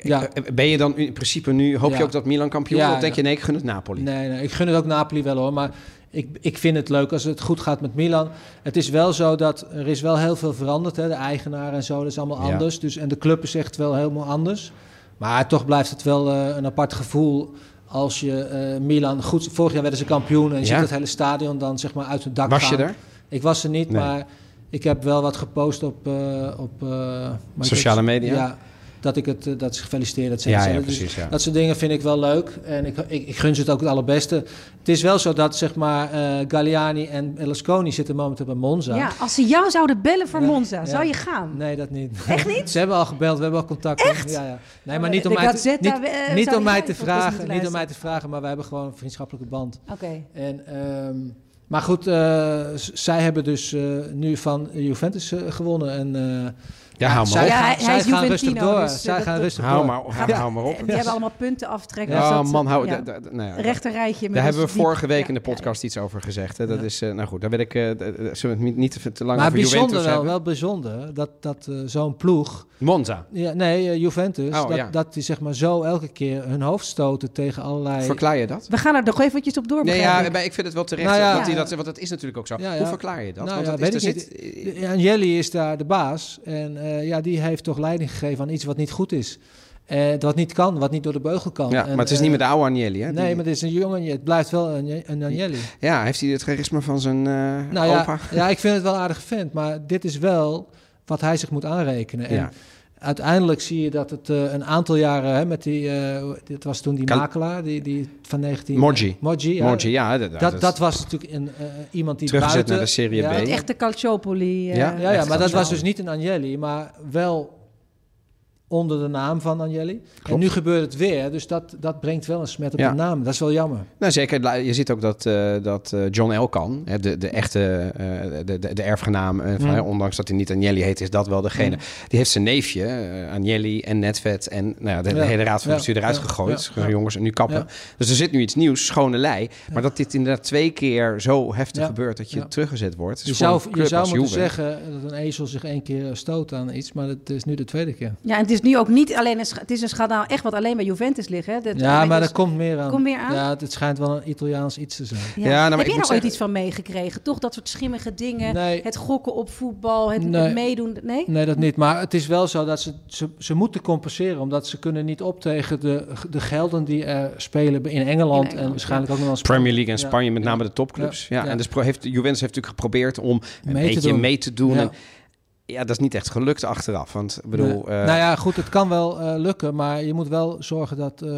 ja. eh, eh, Ben je dan in principe nu, hoop je ook dat Milan kampioen Ja, wordt? Of denk je, nee, ik gun het Napoli? Nee, nee, ik gun het ook Napoli wel hoor. Maar ik, ik vind het leuk als het goed gaat met Milan. Het is wel zo dat er is wel heel veel veranderd. Hè? De eigenaar en zo, dat is allemaal anders. Dus, en de club is echt wel helemaal anders. Maar toch blijft het wel eh, een apart gevoel als je eh, Milan... Goed, vorig jaar werden ze kampioen en je Ja. ziet het hele stadion dan zeg maar uit het dak Was je gaan. er? Ik was er niet, Nee. maar ik heb wel wat gepost op... eh, op Sociale media? Ja, dat ik het, eh, dat ze gefeliciteerd, et Ja, Dus precies. Ja. dat soort dingen vind ik wel leuk. En ik, ik, ik gun ze het ook het allerbeste. Het is wel zo dat zeg maar eh Galliani en Berlusconi zitten momenteel bij Monza. Ja, als ze jou zouden bellen voor Ja, Monza, ja. zou je gaan? Nee, dat niet. Echt niet? Ze hebben al gebeld, we hebben al contact. Echt? Ja, ja. Nee, maar niet om De mij te, niet, eh, niet om mij te vragen, niet om mij te vragen, maar we hebben gewoon een vriendschappelijke band. Oké. En, ehm, maar goed, eh, zij hebben dus eh, nu van Juventus gewonnen. En, eh, Ja, hou maar zij op. Ja, gaan, hij- hij zij is gaan rustig door. dus, eh, zij dat- gaan rustig Hou door. maar, hou, hou maar op. Die hebben allemaal punten af te trekken. dus Ja, dat- man, hou... ja. nou ja, Rechter rijtje. met Daar hebben we diep- vorige week ja, in de ja, podcast iets over gezegd. Hè? Dat Ja. is, eh, nou goed, daar wil ik, eh, zullen we het niet- te, te lang Maar over bijzonder Juventus wel, hebben? wel bijzonder dat, dat zo'n ploeg... Monza, Ja, nee, Juventus, Oh, dat, ja. dat die zeg maar zo elke keer hun hoofd stoten tegen allerlei... verklaar je dat? We gaan er nog eventjes op door. Nee, ja, ik. maar ik vind het wel terecht Nou dat hij Ja. dat, want dat is natuurlijk ook zo. Hoe verklaar je dat? Nou want er Agnelli is daar de baas. En eh, ja, die heeft toch leiding gegeven aan iets wat niet goed is. Eh, wat niet kan, wat niet door de beugel kan. ja, En, maar het is niet eh, meer de oude Agnelli, hè? Nee, maar het is een jongen. Het blijft wel een, een Agnelli. Ja, heeft hij het charisma van zijn Nou ja, opa? ja, ik vind het wel een aardige vent. Maar dit is wel wat hij zich moet aanrekenen. En Ja. Uiteindelijk zie je dat het eh, een aantal jaren... Hè, met die, eh, dit was toen die Kal- makelaar, die, die van 19... Moggi. Moggi, ja. Dat, Dat, dat was natuurlijk een, eh, iemand die Teruggezet buiten... naar de Serie ja, B. Het echte Calciopoli. eh, Ja? Ja, ja maar dat was dus niet een Agnelli, maar wel onder de naam van Agnelli. En nu gebeurt het weer, dus dat, dat brengt wel een smet op Ja. de naam. Dat is wel jammer. Nou, zeker. Je ziet ook dat, eh, dat eh, John Elkan, hè, de, de echte eh, de, de, de erfgenaam, van, Mm. hè, ondanks dat hij niet Agnelli heet, is dat wel degene. Mm. Die heeft zijn neefje, Agnelli en Netvet en nou ja, de, Ja. hele raad van Ja. bestuur eruit Ja. gegooid. Jongens, en nu kappen. Ja. Dus er zit nu iets nieuws, schone lei. Maar dat dit inderdaad twee keer zo heftig Ja. gebeurt dat je Ja. teruggezet wordt. is Je zou, je zou moeten zeggen dat een ezel zich één keer stoot aan iets, maar het is nu de tweede keer. Ja, en het is nu ook niet alleen een, sch- het is een schandaal echt wat alleen bij Juventus ligt. Hè? Dat, Ja, maar dus- er komt meer aan. Komt meer aan? Ja, het, het schijnt wel een Italiaans iets te zijn. Ja. Ja, nou, maar Heb jij moet nou ooit iets van meegekregen? Toch dat soort schimmige dingen? Nee. Het gokken op voetbal, het, Nee. het meedoen? Nee? Nee, dat niet. Maar het is wel zo dat ze, ze, ze moeten compenseren. Omdat ze kunnen niet op tegen de, de gelden die er spelen in Engeland. In Engeland, en waarschijnlijk ook nog wel. Premier League en Ja. Spanje, met name de topclubs. Ja, Ja. En dus heeft, Juventus heeft natuurlijk geprobeerd om een Mee beetje mee te doen. Ja. En ja, dat is niet echt gelukt achteraf. Want ik bedoel, Nee. eh, nou ja, goed, het kan wel eh, lukken, maar je moet wel zorgen dat eh,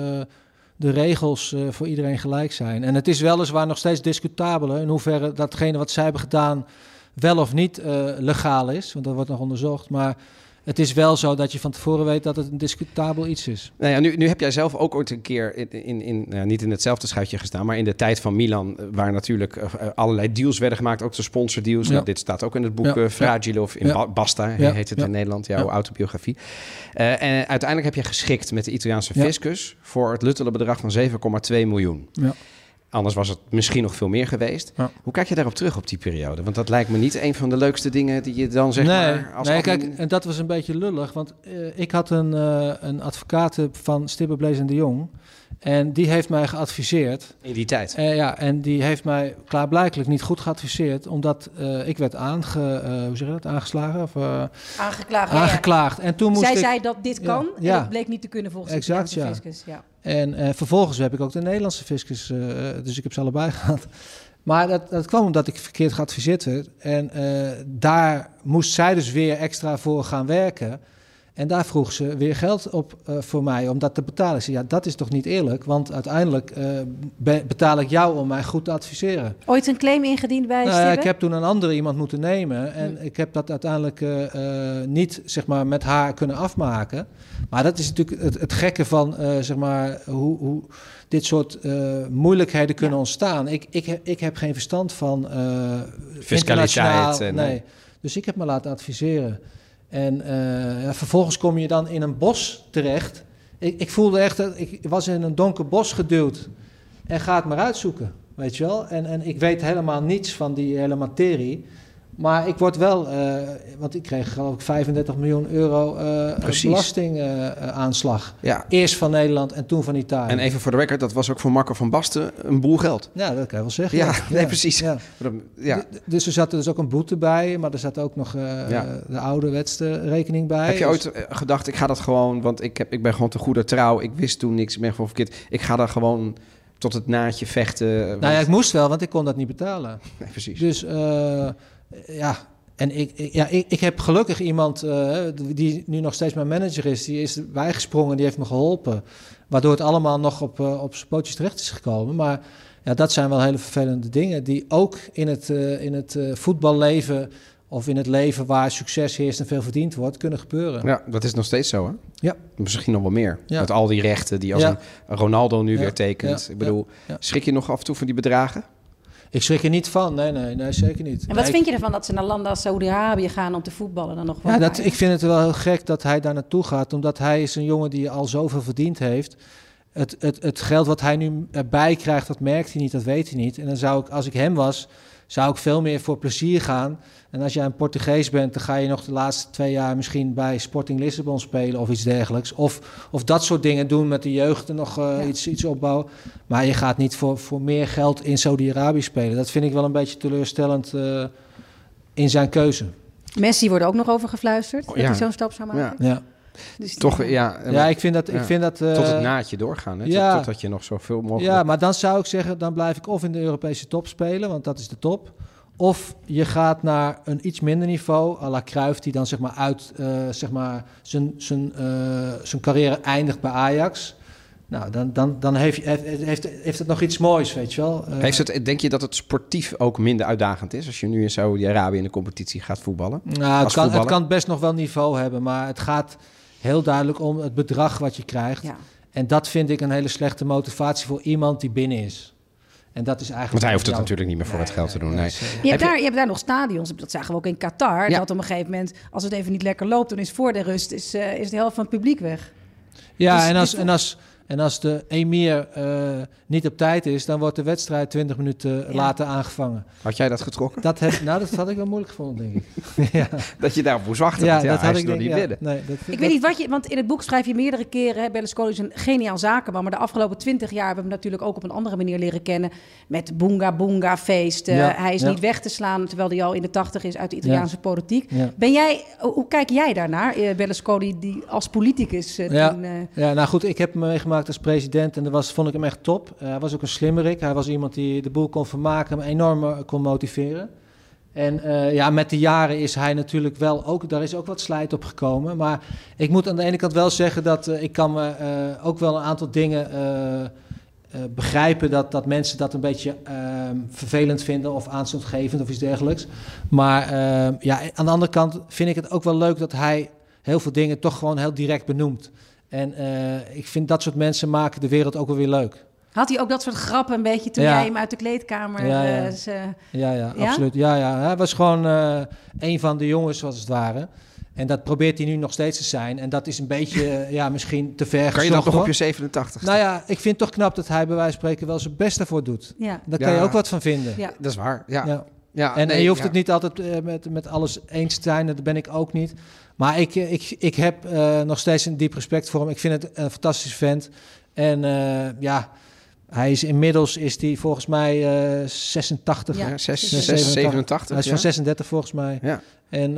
de regels voor iedereen gelijk zijn. En het is weliswaar nog steeds discutabel hè, in hoeverre datgene wat zij hebben gedaan wel of niet legaal is, want dat wordt nog onderzocht. Maar het is wel zo dat je van tevoren weet dat het een discutabel iets is. Nou ja, nu, nu heb jij zelf ook ooit een keer, in, in, in, nou, niet in hetzelfde schuitje gestaan, maar in de tijd van Milan, eh, waar natuurlijk eh, eh, allerlei deals werden gemaakt, ook de sponsordeals. Ja. Nou, dit staat ook in het boek Ja. Fragile of in Ja. Basta, heet het in Nederland, jouw autobiografie. En uiteindelijk heb je geschikt met de Italiaanse fiscus voor het luttele bedrag van 7,2 miljoen. Ja. Anders was het misschien nog veel meer geweest. Ja. Hoe kijk je daarop terug op die periode? Want dat lijkt me niet een van de leukste dingen die je dan zeg nee, maar... Als nee admin- kijk, en dat was een beetje lullig, want eh, ik had een, eh, een advocaat van Stibbe Blaze en de Jong. En die heeft mij geadviseerd. In die tijd. Eh, ja, en die heeft mij klaarblijkelijk niet goed geadviseerd, omdat eh, ik werd aange, eh, hoe zeg je dat, aangeslagen of eh, Aangeklaagd. ja, ja. aangeklaagd. En toen moest Zij ik, zei dat dit Ja, kan en ja. dat bleek niet te kunnen volgens Exact, de ja. fiscus. Ja. En eh, vervolgens heb ik ook de Nederlandse fiscus, eh, dus ik heb ze allebei gehad. Maar dat, dat kwam omdat ik verkeerd geadviseerd werd. En eh, daar moest zij dus weer extra voor gaan werken. En daar vroeg ze weer geld op eh, voor mij om dat te betalen. Ik zei, ja, dat is toch niet eerlijk? Want uiteindelijk eh, be- betaal ik jou om mij goed te adviseren. Ooit een claim ingediend bij Nou ja, ik heb toen een andere iemand moeten nemen. En ik heb dat uiteindelijk eh, niet zeg maar, met haar kunnen afmaken. Maar dat is natuurlijk het, het gekke van eh, zeg maar, hoe, hoe dit soort eh, moeilijkheden kunnen ontstaan. Ik, ik, heb, ik heb geen verstand van eh Fiscaliteit en, nee. Dus ik heb me laten adviseren. En eh, vervolgens kom je dan in een bos terecht. Ik, ik voelde echt dat ik was in een donker bos geduwd. En ga het maar uitzoeken, weet je wel. En, en ik weet helemaal niets van die hele materie. Maar ik word wel, eh, want ik kreeg geloof ik 35 miljoen euro eh belastingaanslag. Ja. Eerst van Nederland en toen van Italië. En even voor de record, dat was ook voor Marco van Basten een boel geld. ja, dat kan je wel zeggen. Ja, nee, precies. Ja. Dus er zat dus ook een boete bij, maar er zat ook nog eh, de ouderwetse rekening bij. Heb je Dus- ooit gedacht, ik ga dat gewoon, want ik, heb, ik ben gewoon te goede trouw. Ik wist toen niks, ik ben gewoon verkeerd. Ik ga daar gewoon tot het naadje vechten. want- Nou ja, ik moest wel, want ik kon dat niet betalen. nee, precies. Dus eh, ja, en ik, ik- ja, ik, ik heb gelukkig iemand eh, die nu nog steeds mijn manager is. Die is bijgesprongen, die heeft me geholpen. Waardoor het allemaal nog op, eh, op zijn pootjes terecht is gekomen. Maar ja, dat zijn wel hele vervelende dingen die ook in het, in het voetballeven... of in het leven waar succes heerst en veel verdiend wordt, kunnen gebeuren. Ja, dat is nog steeds zo, hè? Ja. Misschien nog wel meer. Ja. Met al die rechten die als Ja. een Ronaldo nu Ja. weer tekent. Ja. Ik bedoel, Ja. schrik je nog af en toe van die bedragen? Ik schrik er niet van, nee, nee, nee zeker niet. En wat Nee, vind je ervan dat ze naar landen als Saudi-Arabië gaan om te voetballen dan nog wel? Ja, dat, ik vind het wel heel gek dat hij daar naartoe gaat, omdat hij is een jongen die al zoveel verdiend heeft. Het, het, het geld wat hij nu erbij krijgt, dat merkt hij niet, dat weet hij niet. En dan zou ik, als ik hem was, zou ik veel meer voor plezier gaan. En als jij een Portugees bent, dan ga je nog de laatste twee jaar misschien bij Sporting Lissabon spelen of iets dergelijks. Of, of dat soort dingen doen met de jeugd en nog eh, Ja. iets, iets opbouwen. Maar je gaat niet voor, voor meer geld in Saudi-Arabië spelen. Dat vind ik wel een beetje teleurstellend eh, in zijn keuze. Messi wordt ook nog over gefluisterd, dat ja. hij zo'n stap zou maken. Ja, Dus die- Toch, ja. ja ik vind dat... Ik vind dat eh, tot het naadje doorgaan. Hè? Tot- ja. Totdat je nog zoveel mogelijk... Ja, maar dan zou ik zeggen, dan blijf ik of in de Europese top spelen, want dat is de top. Of je gaat naar een iets minder niveau, à la Cruijff, die dan zeg maar uit eh, zeg maar zijn, zijn, eh, zijn carrière eindigt bij Ajax. Nou, dan, dan, dan heeft, heeft, heeft, heeft het nog iets moois, weet je wel. Heeft het, denk je dat het sportief ook minder uitdagend is... als je nu in Saudi-Arabië in de competitie gaat voetballen? nou, het, kan, het kan best nog wel niveau hebben, maar het gaat heel duidelijk om het bedrag wat je krijgt. Ja. En dat vind ik een hele slechte motivatie voor iemand die binnen is. En dat is eigenlijk... Want hij hoeft het jouw- natuurlijk niet meer voor het geld te doen. Nee. Je Heb hebt, daar, je hebt daar nog stadions, dat zagen we ook in Qatar. Ja. Dat op een gegeven moment, als het even niet lekker loopt, dan is voor de rust is, eh, is de helft van het publiek weg. Ja, Dus- en, als, dus- en, als, en als de emir eh, niet op tijd is, dan wordt de wedstrijd 20 minuten Ja. later aangevangen. Had jij dat getrokken? Dat, heb, nou, dat had ik wel moeilijk gevonden, denk ik. ja, Dat je daarop moest wachten? ja, ja, dat hij had is ik denk, niet ja, binnen. nee, dat, Ik weet niet wat je, want in het boek schrijf je meerdere keren. Hè, Berlusconi is een geniaal zakenman, maar de afgelopen twintig jaar hebben we hem natuurlijk ook op een andere manier leren kennen. Met Boonga Boonga feesten. Ja, hij is ja. niet weg te slaan, terwijl hij al in de tachtig is uit de Italiaanse politiek. Ja. Ben jij, hoe kijk jij daarnaar, eh, Berlusconi, die als politicus eh, Ja. toen, eh, Ja, nou goed, ik heb hem meegemaakt als president en dat was, vond ik hem echt top. Eh, hij was ook een slimmerik. Hij was iemand die de boel kon vermaken, hem enorm eh, kon motiveren. En eh, ja, met de jaren is hij natuurlijk wel ook, daar is ook wat slijt op gekomen. Maar ik moet aan de ene kant wel zeggen dat ik kan me ook wel een aantal dingen begrijpen dat, dat mensen dat een beetje ehm, vervelend vinden of aanstootgevend of iets dergelijks. Maar ehm, ja, aan de andere kant vind ik het ook wel leuk dat hij heel veel dingen toch gewoon heel direct benoemt. En eh, ik vind dat soort mensen maken de wereld ook wel weer leuk. had hij ook dat soort grappen een beetje toen Ja. jij hem uit de kleedkamer... Ja, ja. eh, ze- Ja, ja, Ja? absoluut. Ja, ja. Hij was gewoon eh, een van de jongens, zoals het ware. En dat probeert hij nu nog steeds te zijn. En dat is een beetje, ja, misschien te ver Kan je dat nog op je 87? Nou ja, ik vind het toch knap dat hij bij wijze van spreken wel zijn best ervoor doet. ja. Daar kan Ja. je ook wat van vinden. Ja. Dat is waar, ja. ja. Ja. En, en nee, je hoeft ja. het niet altijd met, met alles eens te zijn. Dat ben ik ook niet. Maar ik, eh, ik, ik heb eh, nog steeds een diep respect voor hem. Ik vind het een fantastische vent. En eh, ja, hij is inmiddels is die volgens mij eh 86. Ja. Ja, zes- Ja. zes- 87. Hij is ja. van 36 volgens mij. Ja. En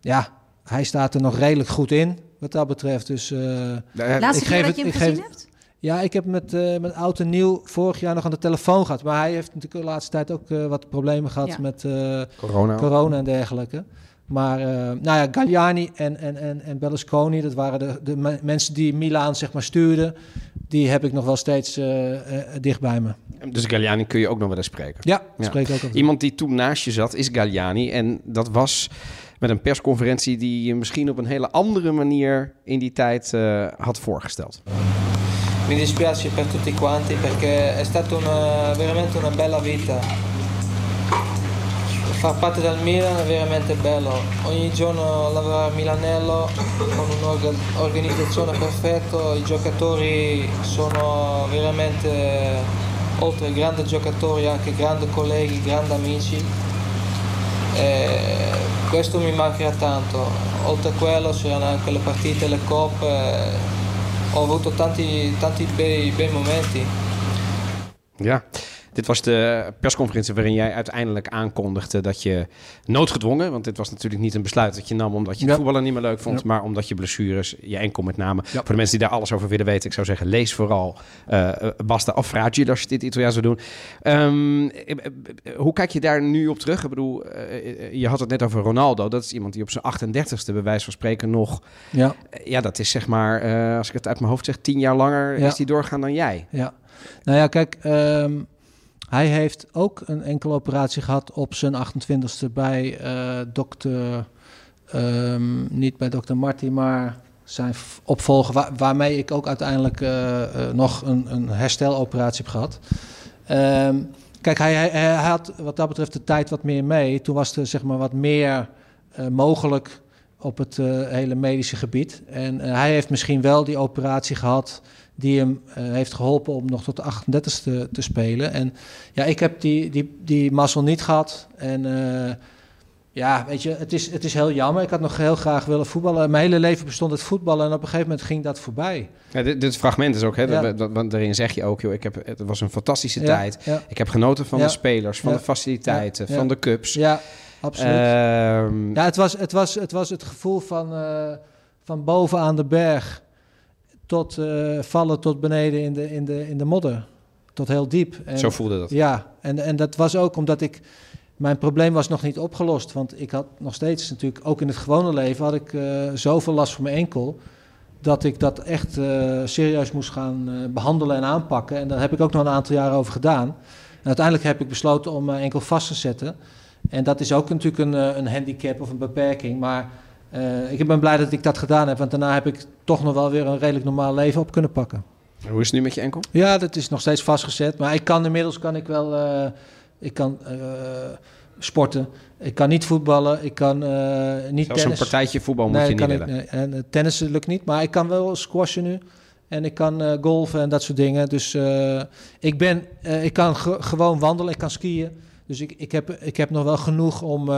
ja, hij staat er nog redelijk goed in wat dat betreft. Dus eh, Ja, Laatste ik keer geef dat het- je hem ik geef gezien het- hebt? ja, ik heb met, eh met oud en nieuw vorig jaar nog aan de telefoon gehad. Maar hij heeft natuurlijk de laatste tijd ook eh, wat problemen gehad Ja. met eh, Corona. corona en dergelijke. Maar eh, nou ja, Galliani en, en, en, en Berlusconi, dat waren de, de me- mensen die Milaan zeg maar stuurden. Die heb ik nog wel steeds eh, eh, dicht bij me. Dus Galliani kun je ook nog wel eens spreken. Ja, Ja. spreek ook. Iemand die toen naast je zat is Galliani. En dat was met een persconferentie die je misschien op een hele andere manier in die tijd eh, had voorgesteld. Mi dispiace per tutti quanti perché è stata una, veramente una bella vita. Far parte del Milan è veramente bello. Ogni giorno lavorare a Milanello con un'organizzazione perfetta, i giocatori sono veramente, oltre grandi giocatori, anche grandi colleghi, grandi amici. E questo mi mancherà tanto. Oltre a quello c'erano anche le partite, le coppe. Ho avuto tanti, tanti bei, bei momenti. Ja, dit was de persconferentie waarin jij uiteindelijk aankondigde dat je noodgedwongen, want dit was natuurlijk niet een besluit dat je nam omdat je het Ja. voetballen niet meer leuk vond, Ja. maar omdat je blessures, je enkel met name. Ja. Voor de mensen die daar alles over willen weten, ik zou zeggen, lees vooral eh Basta of Fragile als je dit Italiaans zou doen. Ehm, eh, eh, hoe kijk je daar nu op terug? Ik bedoel, eh, eh, je had het net over Ronaldo. Dat is iemand die op zijn 38ste bij wijze van spreken nog, Ja, eh, ja, dat is zeg maar, als ik het uit mijn hoofd zeg, tien jaar langer is die doorgaan dan jij. ja. Nou ja, kijk, ehm, hij heeft ook een enkele operatie gehad op zijn 28ste bij eh, dokter, ehm, niet bij dokter Marty, maar zijn opvolger, waar- waarmee ik ook uiteindelijk eh, eh, nog een, een hersteloperatie heb gehad. Ehm, Kijk, hij, hij, hij had wat dat betreft de tijd wat meer mee. Toen was er zeg maar wat meer mogelijk op het hele medische gebied. En hij heeft misschien wel die operatie gehad die hem eh, heeft geholpen om nog tot de 38ste te spelen. En ja, ik heb die, die, die mazzel niet gehad. En eh, ja, weet je, het is, het is heel jammer. Ik had nog heel graag willen voetballen. Mijn hele leven bestond het voetballen en op een gegeven moment ging dat voorbij. Ja, dit, dit fragment is ook, hè, Ja. dat- dat- want daarin zeg je ook, joh, ik heb, het was een fantastische Ja, tijd. ja. Ik heb genoten van de spelers, van de faciliteiten, van de cups. Ja, absoluut. Ehm, Ja, het was het, was, het, was het gevoel van, eh, van boven aan de berg tot eh, vallen tot beneden in de, in, de, in de modder. Tot heel diep. En, Zo voelde dat. Ja, en, en dat was ook omdat ik... Mijn probleem was nog niet opgelost. Want ik had nog steeds natuurlijk, ook in het gewone leven... had ik eh, zoveel last van mijn enkel... dat ik dat echt eh, serieus moest gaan eh, behandelen en aanpakken. En daar heb ik ook nog een aantal jaren over gedaan. En uiteindelijk heb ik besloten om mijn enkel vast te zetten. En dat is ook natuurlijk een, een handicap of een beperking. Maar eh, ik ben blij dat ik dat gedaan heb. Want daarna heb ik toch nog wel weer een redelijk normaal leven op kunnen pakken. Hoe is het nu met je enkel? Ja, dat is nog steeds vastgezet. Maar ik kan inmiddels kan ik wel eh, ik kan, eh, sporten. Ik kan niet voetballen. Ik kan niet Zelfs een tennis. partijtje voetbal moet je niet kan ik, willen. nee. En tennissen lukt niet. Maar ik kan wel squashen nu. En ik kan golfen en dat soort dingen. Dus ik, ben, ik kan ge- gewoon wandelen. Ik kan skiën. Dus ik, ik, heb, ik heb nog wel genoeg om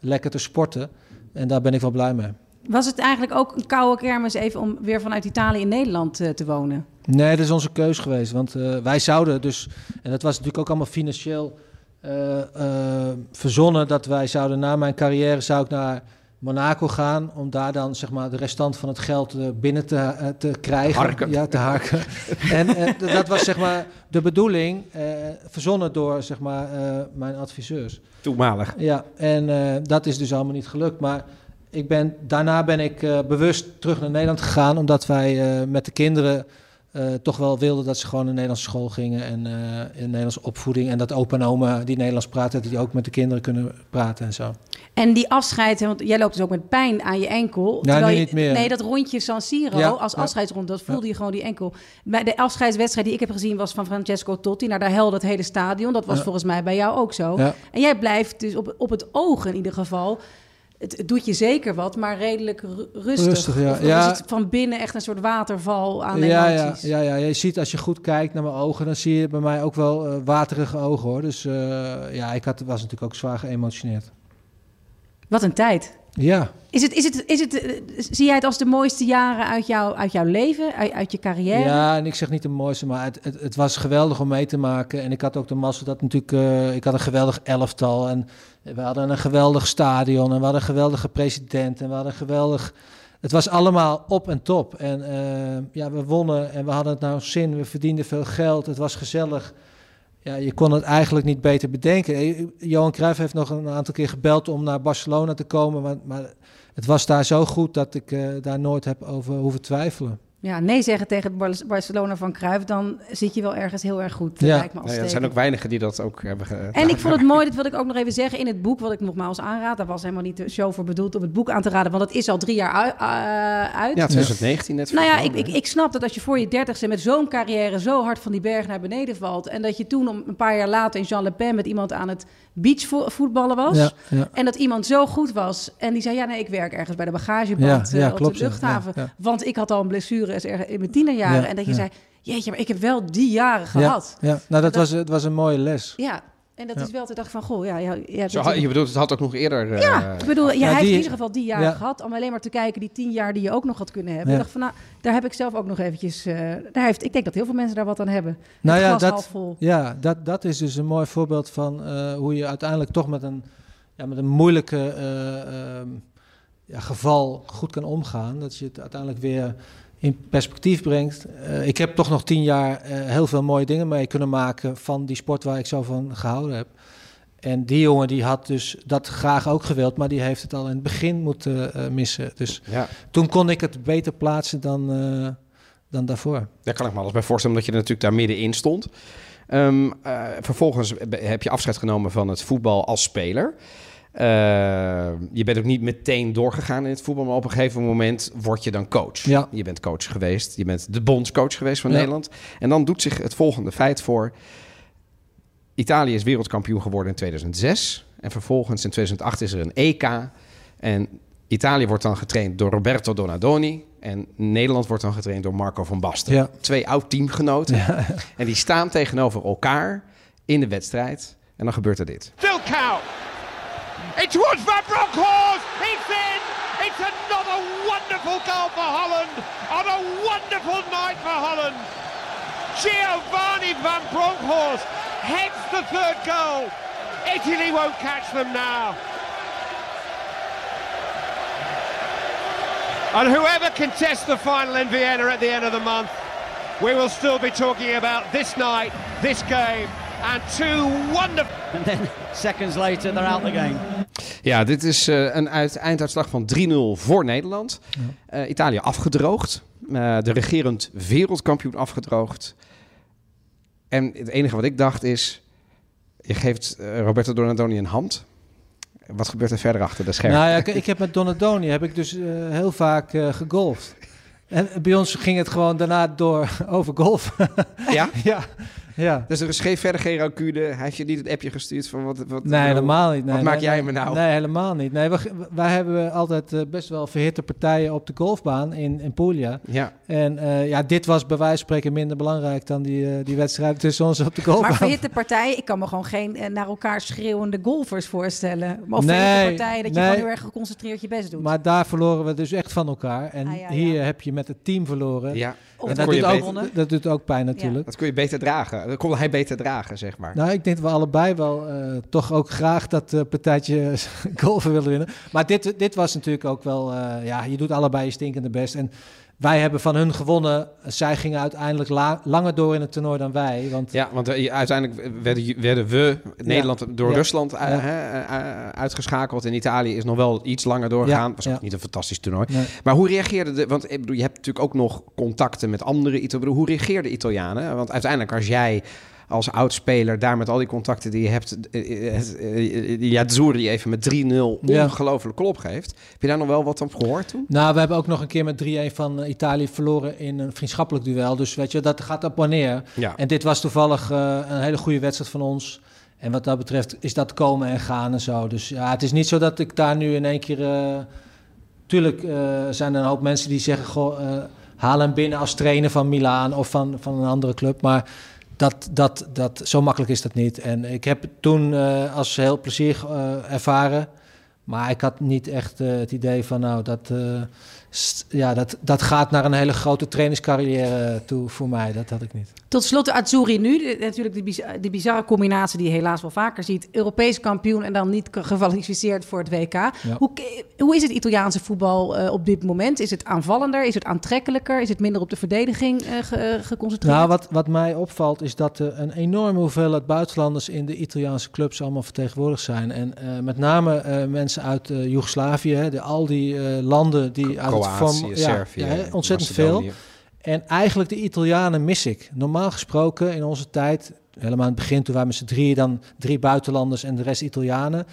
lekker te sporten. En daar ben ik wel blij mee. Was het eigenlijk ook een koude kermis even om weer vanuit Italië in Nederland eh, te wonen? Nee, dat is onze keus geweest. Want eh, wij zouden dus, en dat was natuurlijk ook allemaal financieel eh, verzonnen, dat wij zouden na mijn carrière zou ik naar Monaco gaan om daar dan zeg maar de restant van het geld eh, binnen te, eh, te krijgen. Harken. Ja, te harken. en eh, dat was zeg maar de bedoeling, eh, verzonnen door zeg maar mijn adviseurs. Toenmalig. Ja, en dat is dus allemaal niet gelukt. Maar ik ben, daarna ben ik bewust terug naar Nederland gegaan, omdat wij met de kinderen eh, toch wel wilden dat ze gewoon naar Nederlandse school gingen en eh, in Nederlandse opvoeding. En dat opa en oma die Nederlands praten, dat die ook met de kinderen kunnen praten en zo. En die afscheid, want jij loopt dus ook met pijn aan je enkel. Nu je- niet meer. Nee, dat rondje San Siro Ja, als ja. afscheidsrond, dat voelde je gewoon die enkel. Bij de afscheidswedstrijd die ik heb gezien was van Francesco Totti. Nou, daar helde het hele stadion. Dat was volgens mij bij jou ook zo. En jij blijft dus op, op het oog in ieder geval. Het, het doet je zeker wat, maar redelijk ru- rustig. Rustig, ja. Of, of Ja. is het van binnen echt een soort waterval aan ja, ja, emoties? ja, ja, je ziet als je goed kijkt naar mijn ogen, dan zie je bij mij ook wel eh, waterige ogen hoor. Dus eh, ja, ik had, was natuurlijk ook zwaar geëmotioneerd. Wat een tijd. Ja, Is het, is het, is het, zie jij het als de mooiste jaren uit, jou, uit jouw leven, uit, uit je carrière? Ja, en ik zeg niet de mooiste, maar het, het, het was geweldig om mee te maken. En ik had ook de mazzel dat natuurlijk, eh, ik had een geweldig elftal. En we hadden een geweldig stadion en we hadden een geweldige president. En we hadden een geweldig... Het was allemaal op en top. En eh, ja, we wonnen en we hadden het nou zin. We verdienden veel geld. Het was gezellig. Ja, je kon het eigenlijk niet beter bedenken. Eh, Johan Cruijff heeft nog een aantal keer gebeld om naar Barcelona te komen. Maar, maar het was daar zo goed dat ik eh, daar nooit heb over hoeven twijfelen. Ja, nee zeggen tegen het Bar- Barcelona van Cruijff, dan zit je wel ergens heel erg goed. Ja. Lijkt me als ja, er zijn ook weinigen die dat ook hebben ge- En ik vond het mooi, dat wil ik ook nog even zeggen, in het boek, wat ik nogmaals aanraad, daar was helemaal niet de show voor bedoeld om het boek aan te raden, want het is al drie jaar ui- eh, uit. Ja, 2019 net. Nou ja, ik, ik, ik snap dat als je voor je dertigste met zo'n carrière zo hard van die berg naar beneden valt. En dat je toen om een paar jaar later in Jean Le Pen met iemand aan het beachvoetballen was. Ja, ja. En dat iemand zo goed was. En die zei, ja nee, ik werk ergens bij de bagageband Ja, eh, op klopt, de luchthaven. Want ik had al een blessure in mijn tienerjaren. Ja, en dat je zei, jeetje, maar ik heb wel die jaren Ja, gehad. ja. nou dat, dat- was, het was een mooie les. Ja, en dat Ja. is wel te dacht van, goh, ja, ja, Zo, je bedoelt, het had ook nog eerder... eh, ja, ik bedoel, ja, Ja, hij heeft die- in ieder geval die jaren ja. gehad. Om alleen maar te kijken, die tien jaar die je ook nog had kunnen hebben. Ja. Ik dacht van, nou, daar heb ik zelf ook nog eventjes... eh, daar heeft, ik denk dat heel veel mensen daar wat aan hebben. Nou Het ja, dat, ja dat, dat is dus een mooi voorbeeld van eh, hoe je uiteindelijk toch met een, ja, met een moeilijke eh, ehm, ja, geval goed kan omgaan. Dat je het uiteindelijk weer in perspectief brengt. Eh, ik heb toch nog tien jaar eh, heel veel mooie dingen mee kunnen maken van die sport waar ik zo van gehouden heb. En die jongen die had dus dat graag ook gewild, maar die heeft het al in het begin moeten eh, missen. Dus ja, toen kon ik het beter plaatsen dan, dan daarvoor. daar kan ik me alles bij voorstellen, omdat je er natuurlijk daar middenin stond. Ehm, eh, vervolgens heb je afscheid genomen van het voetbal als speler. Eh, je bent ook niet meteen doorgegaan in het voetbal, maar op een gegeven moment word je dan coach. Ja. Je bent coach geweest, je bent de bondscoach geweest van Ja. Nederland. En dan doet zich het volgende feit voor. Italië is wereldkampioen geworden in 2006. En vervolgens in 2008 is er een EK. En Italië wordt dan getraind door Roberto Donadoni. En Nederland wordt dan getraind door Marco van Basten. Ja. Twee oud-teamgenoten. En die staan tegenover elkaar in de wedstrijd. En dan gebeurt er dit. Count. It's towards Van Bronckhorst. It's in. It's another wonderful goal for Holland on a wonderful night for Holland. Giovanni Van Bronckhorst heads the third goal. Italy won't catch them now. And whoever contests the final in Vienna at the end of the month, we will still be talking about this night, this game, and two wonderful. And then seconds later, they're out the game. Ja, dit is eh, een uit, einduitslag van 3-0 voor Nederland. Eh, Italië afgedroogd. Eh, de regerend wereldkampioen afgedroogd. En het enige wat ik dacht is... Je geeft Roberto Donadoni een hand. Wat gebeurt er verder achter de schermen? Nou ja, ik, ik heb met Donadoni heb ik dus heel vaak gegolfd. En bij ons ging het gewoon daarna door over golf. Ja? ja, ja. Dus er is geen, verder geen rancune. Hij heeft je niet het appje gestuurd van wat... wat Nee, helemaal niet. Nee, wat maak nee, jij nee, me nou? Nee, helemaal niet. Nee, wij, wij hebben altijd eh, best wel verhitte partijen op de golfbaan in, in Puglia. Ja. En eh, ja, dit was bij wijze van spreken minder belangrijk dan die, eh, die wedstrijd tussen ons op de golfbaan. Maar verhitte partijen, ik kan me gewoon geen naar elkaar schreeuwende golfers voorstellen. Of Nee, verhitte partijen dat je gewoon heel erg geconcentreerd je best doet. Maar daar verloren we dus echt van elkaar. En Ah, ja, hier ja. heb je met het team verloren. Ja. Of dat doet, ook, dat doet ook pijn natuurlijk. Dat kon je beter dragen. Dat kon hij beter dragen, zeg maar. Nou, ik denk dat we allebei wel eh, toch ook graag dat eh, partijtje golven willen winnen. Maar dit, dit was natuurlijk ook wel... eh, ja, je doet allebei je stinkende best. En wij hebben van hun gewonnen. Zij gingen uiteindelijk la- langer door in het toernooi dan wij. Want Ja, want eh, uiteindelijk werden, werden we, Nederland, door Ja. Rusland eh, Ja. eh, uitgeschakeld. En Italië is nog wel iets langer doorgegaan. Was ook niet een fantastisch toernooi. Nee. Maar hoe reageerde de... Want ik bedoel, je hebt natuurlijk ook nog contacten met andere Italianen. Hoe reageerden Italianen? Want uiteindelijk als jij als oudspeler daar met al die contacten die je hebt... eh, eh, eh, die Azzurri even met 3-0 Ja. ongelooflijk klop geeft. Heb je daar nog wel wat op gehoord toen? Nou, we hebben ook nog een keer met 3-1 van Italië verloren in een vriendschappelijk duel. Dus weet je, dat gaat op wanneer. Ja. En dit was toevallig een hele goede wedstrijd van ons. En wat dat betreft is dat komen en gaan en zo. Dus ja, het is niet zo dat ik daar nu in één keer... tuurlijk zijn er een hoop mensen die zeggen... Goh, haal hem binnen als trainer van Milaan of van, van een andere club. Maar dat, dat, dat, zo makkelijk is dat niet. En ik heb toen eh, als heel plezier eh, ervaren... Maar ik had niet echt eh, het idee van, nou, dat, ja, dat, dat gaat naar een hele grote trainingscarrière toe voor mij. Dat had ik niet. Tot slot de Azzurri nu. De- natuurlijk de, biz- de bizarre combinatie die je helaas wel vaker ziet. Europees kampioen en dan niet gekwalificeerd voor het WK. Hoe, hoe is het Italiaanse voetbal eh, op dit moment? Is het aanvallender? Is het aantrekkelijker? Is het minder op de verdediging eh, ge- eh, geconcentreerd? Nou, wat, wat mij opvalt is dat er een enorme hoeveelheid buitenlanders in de Italiaanse clubs allemaal vertegenwoordigd zijn. En eh, met name eh, mensen uit eh, Joegoslavië, hè, de, al die eh, landen die uit het Kroatië, ja, Servië, ja, ontzettend veel. En eigenlijk de Italianen mis ik. Normaal gesproken in onze tijd, helemaal in het begin toen wij met z'n drieën, dan drie buitenlanders en de rest Italianen.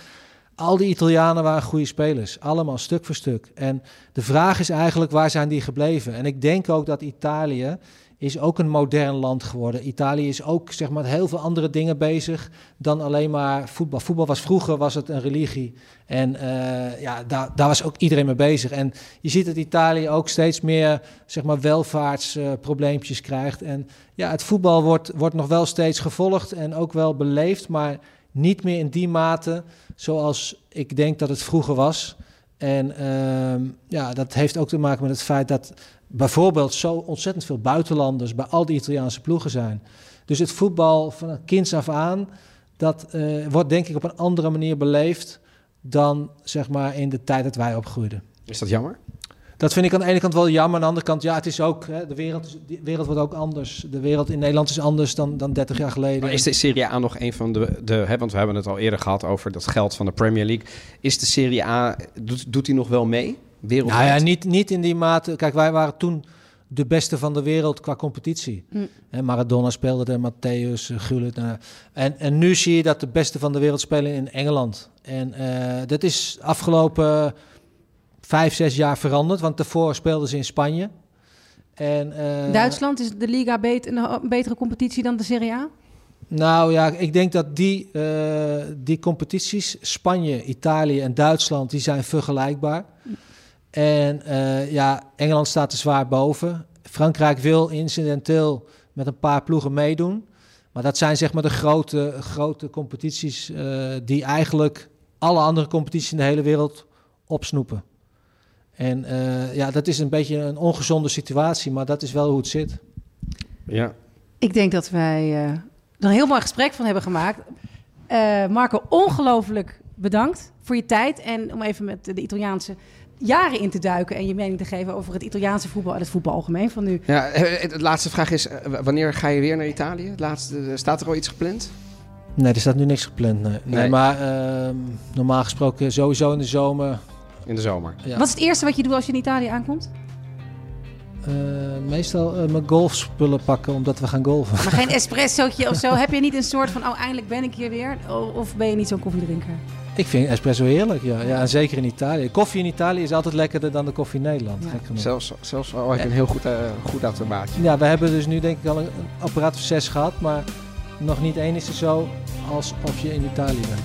Al die Italianen waren goede spelers, allemaal stuk voor stuk. En de vraag is eigenlijk, waar zijn die gebleven? En ik denk ook dat Italië is ook een modern land geworden. Italië is ook zeg maar, met heel veel andere dingen bezig dan alleen maar voetbal. Voetbal was vroeger was het een religie. En eh, ja, daar, daar was ook iedereen mee bezig. En je ziet dat Italië ook steeds meer zeg maar, welvaartsprobleempjes krijgt. En ja, het voetbal wordt, wordt nog wel steeds gevolgd en ook wel beleefd, maar niet meer in die mate zoals ik denk dat het vroeger was. En ehm, ja, dat heeft ook te maken met het feit dat bijvoorbeeld zo ontzettend veel buitenlanders bij al die Italiaanse ploegen zijn. Dus het voetbal van kinds af aan, dat eh, wordt denk ik op een andere manier beleefd dan zeg maar in de tijd dat wij opgroeiden. Is dat jammer? Dat vind ik aan de ene kant wel jammer. Aan de andere kant, ja, het is ook, hè, de, wereld, is- de wereld wordt ook anders. De wereld in Nederland is anders dan, dan 30 jaar geleden. Maar is de Serie A nog een van de, de hè, want we hebben het al eerder gehad over dat geld van de Premier League. Is de Serie A, doet, doet die nog wel mee? Wereldwijd? Nou ja, niet, niet in die mate. Kijk, wij waren toen de beste van de wereld qua competitie. Mm. Hè, Maradona speelde er, Matthäus, uh, Gullit. nou, en, en nu zie je dat de beste van de wereld spelen in Engeland. En eh, dat is afgelopen vijf, zes jaar veranderd. Want daarvoor speelden ze in Spanje. En, eh, Duitsland is de Liga een betere competitie dan de Serie A? Nou ja, ik denk dat die, eh, die competities, Spanje, Italië en Duitsland, die zijn vergelijkbaar. En eh, ja, Engeland staat er zwaar boven. Frankrijk wil incidenteel met een paar ploegen meedoen. Maar dat zijn zeg maar de grote, grote competities eh, die eigenlijk alle andere competities in de hele wereld opsnoepen. En eh, ja, dat is een beetje een ongezonde situatie, maar dat is wel hoe het zit. Ja. Ik denk dat wij eh, er een heel mooi gesprek van hebben gemaakt. Eh, Marco, ongelooflijk bedankt voor je tijd. En om even met de Italiaanse jaren in te duiken en je mening te geven over het Italiaanse voetbal en het voetbal algemeen van nu. Ja, eh, de laatste vraag is, eh, wanneer ga je weer naar Italië? Het laatste, eh, staat er al iets gepland? Nee, er staat nu niks gepland. Nee, nee, Nee. maar ehm, normaal gesproken sowieso in de zomer. In de zomer. Ja. Wat is het eerste wat je doet als je in Italië aankomt? Eh, meestal eh, mijn golfspullen pakken omdat we gaan golfen. Maar geen espressootje of zo. Heb je niet een soort van, oh eindelijk ben ik hier weer? Of ben je niet zo'n koffiedrinker? Ik vind espresso heerlijk, ja. ja. En zeker in Italië. Koffie in Italië is altijd lekkerder dan de koffie in Nederland. Ja. Gek genoeg. Zelfs, zelfs al heb je een heel goed, eh, goed automaatje. Ja, we hebben dus nu denk ik al een, een apparaat of zes gehad, maar nog niet één is er zo alsof je in Italië bent.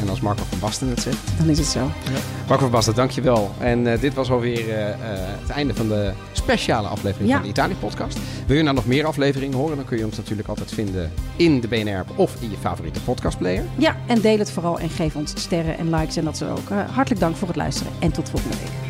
En als Marco van Basten het zegt. Dan is het zo. Marco van Basten, dankjewel. En eh, dit was alweer eh, eh, het einde van de speciale aflevering Ja. van de Italië-podcast. Wil je nou nog meer afleveringen horen, dan kun je ons natuurlijk altijd vinden in de BNR-app of in je favoriete podcastplayer. Ja, en deel het vooral en geef ons sterren en likes en dat zo ook. Eh, hartelijk dank voor het luisteren en tot volgende week.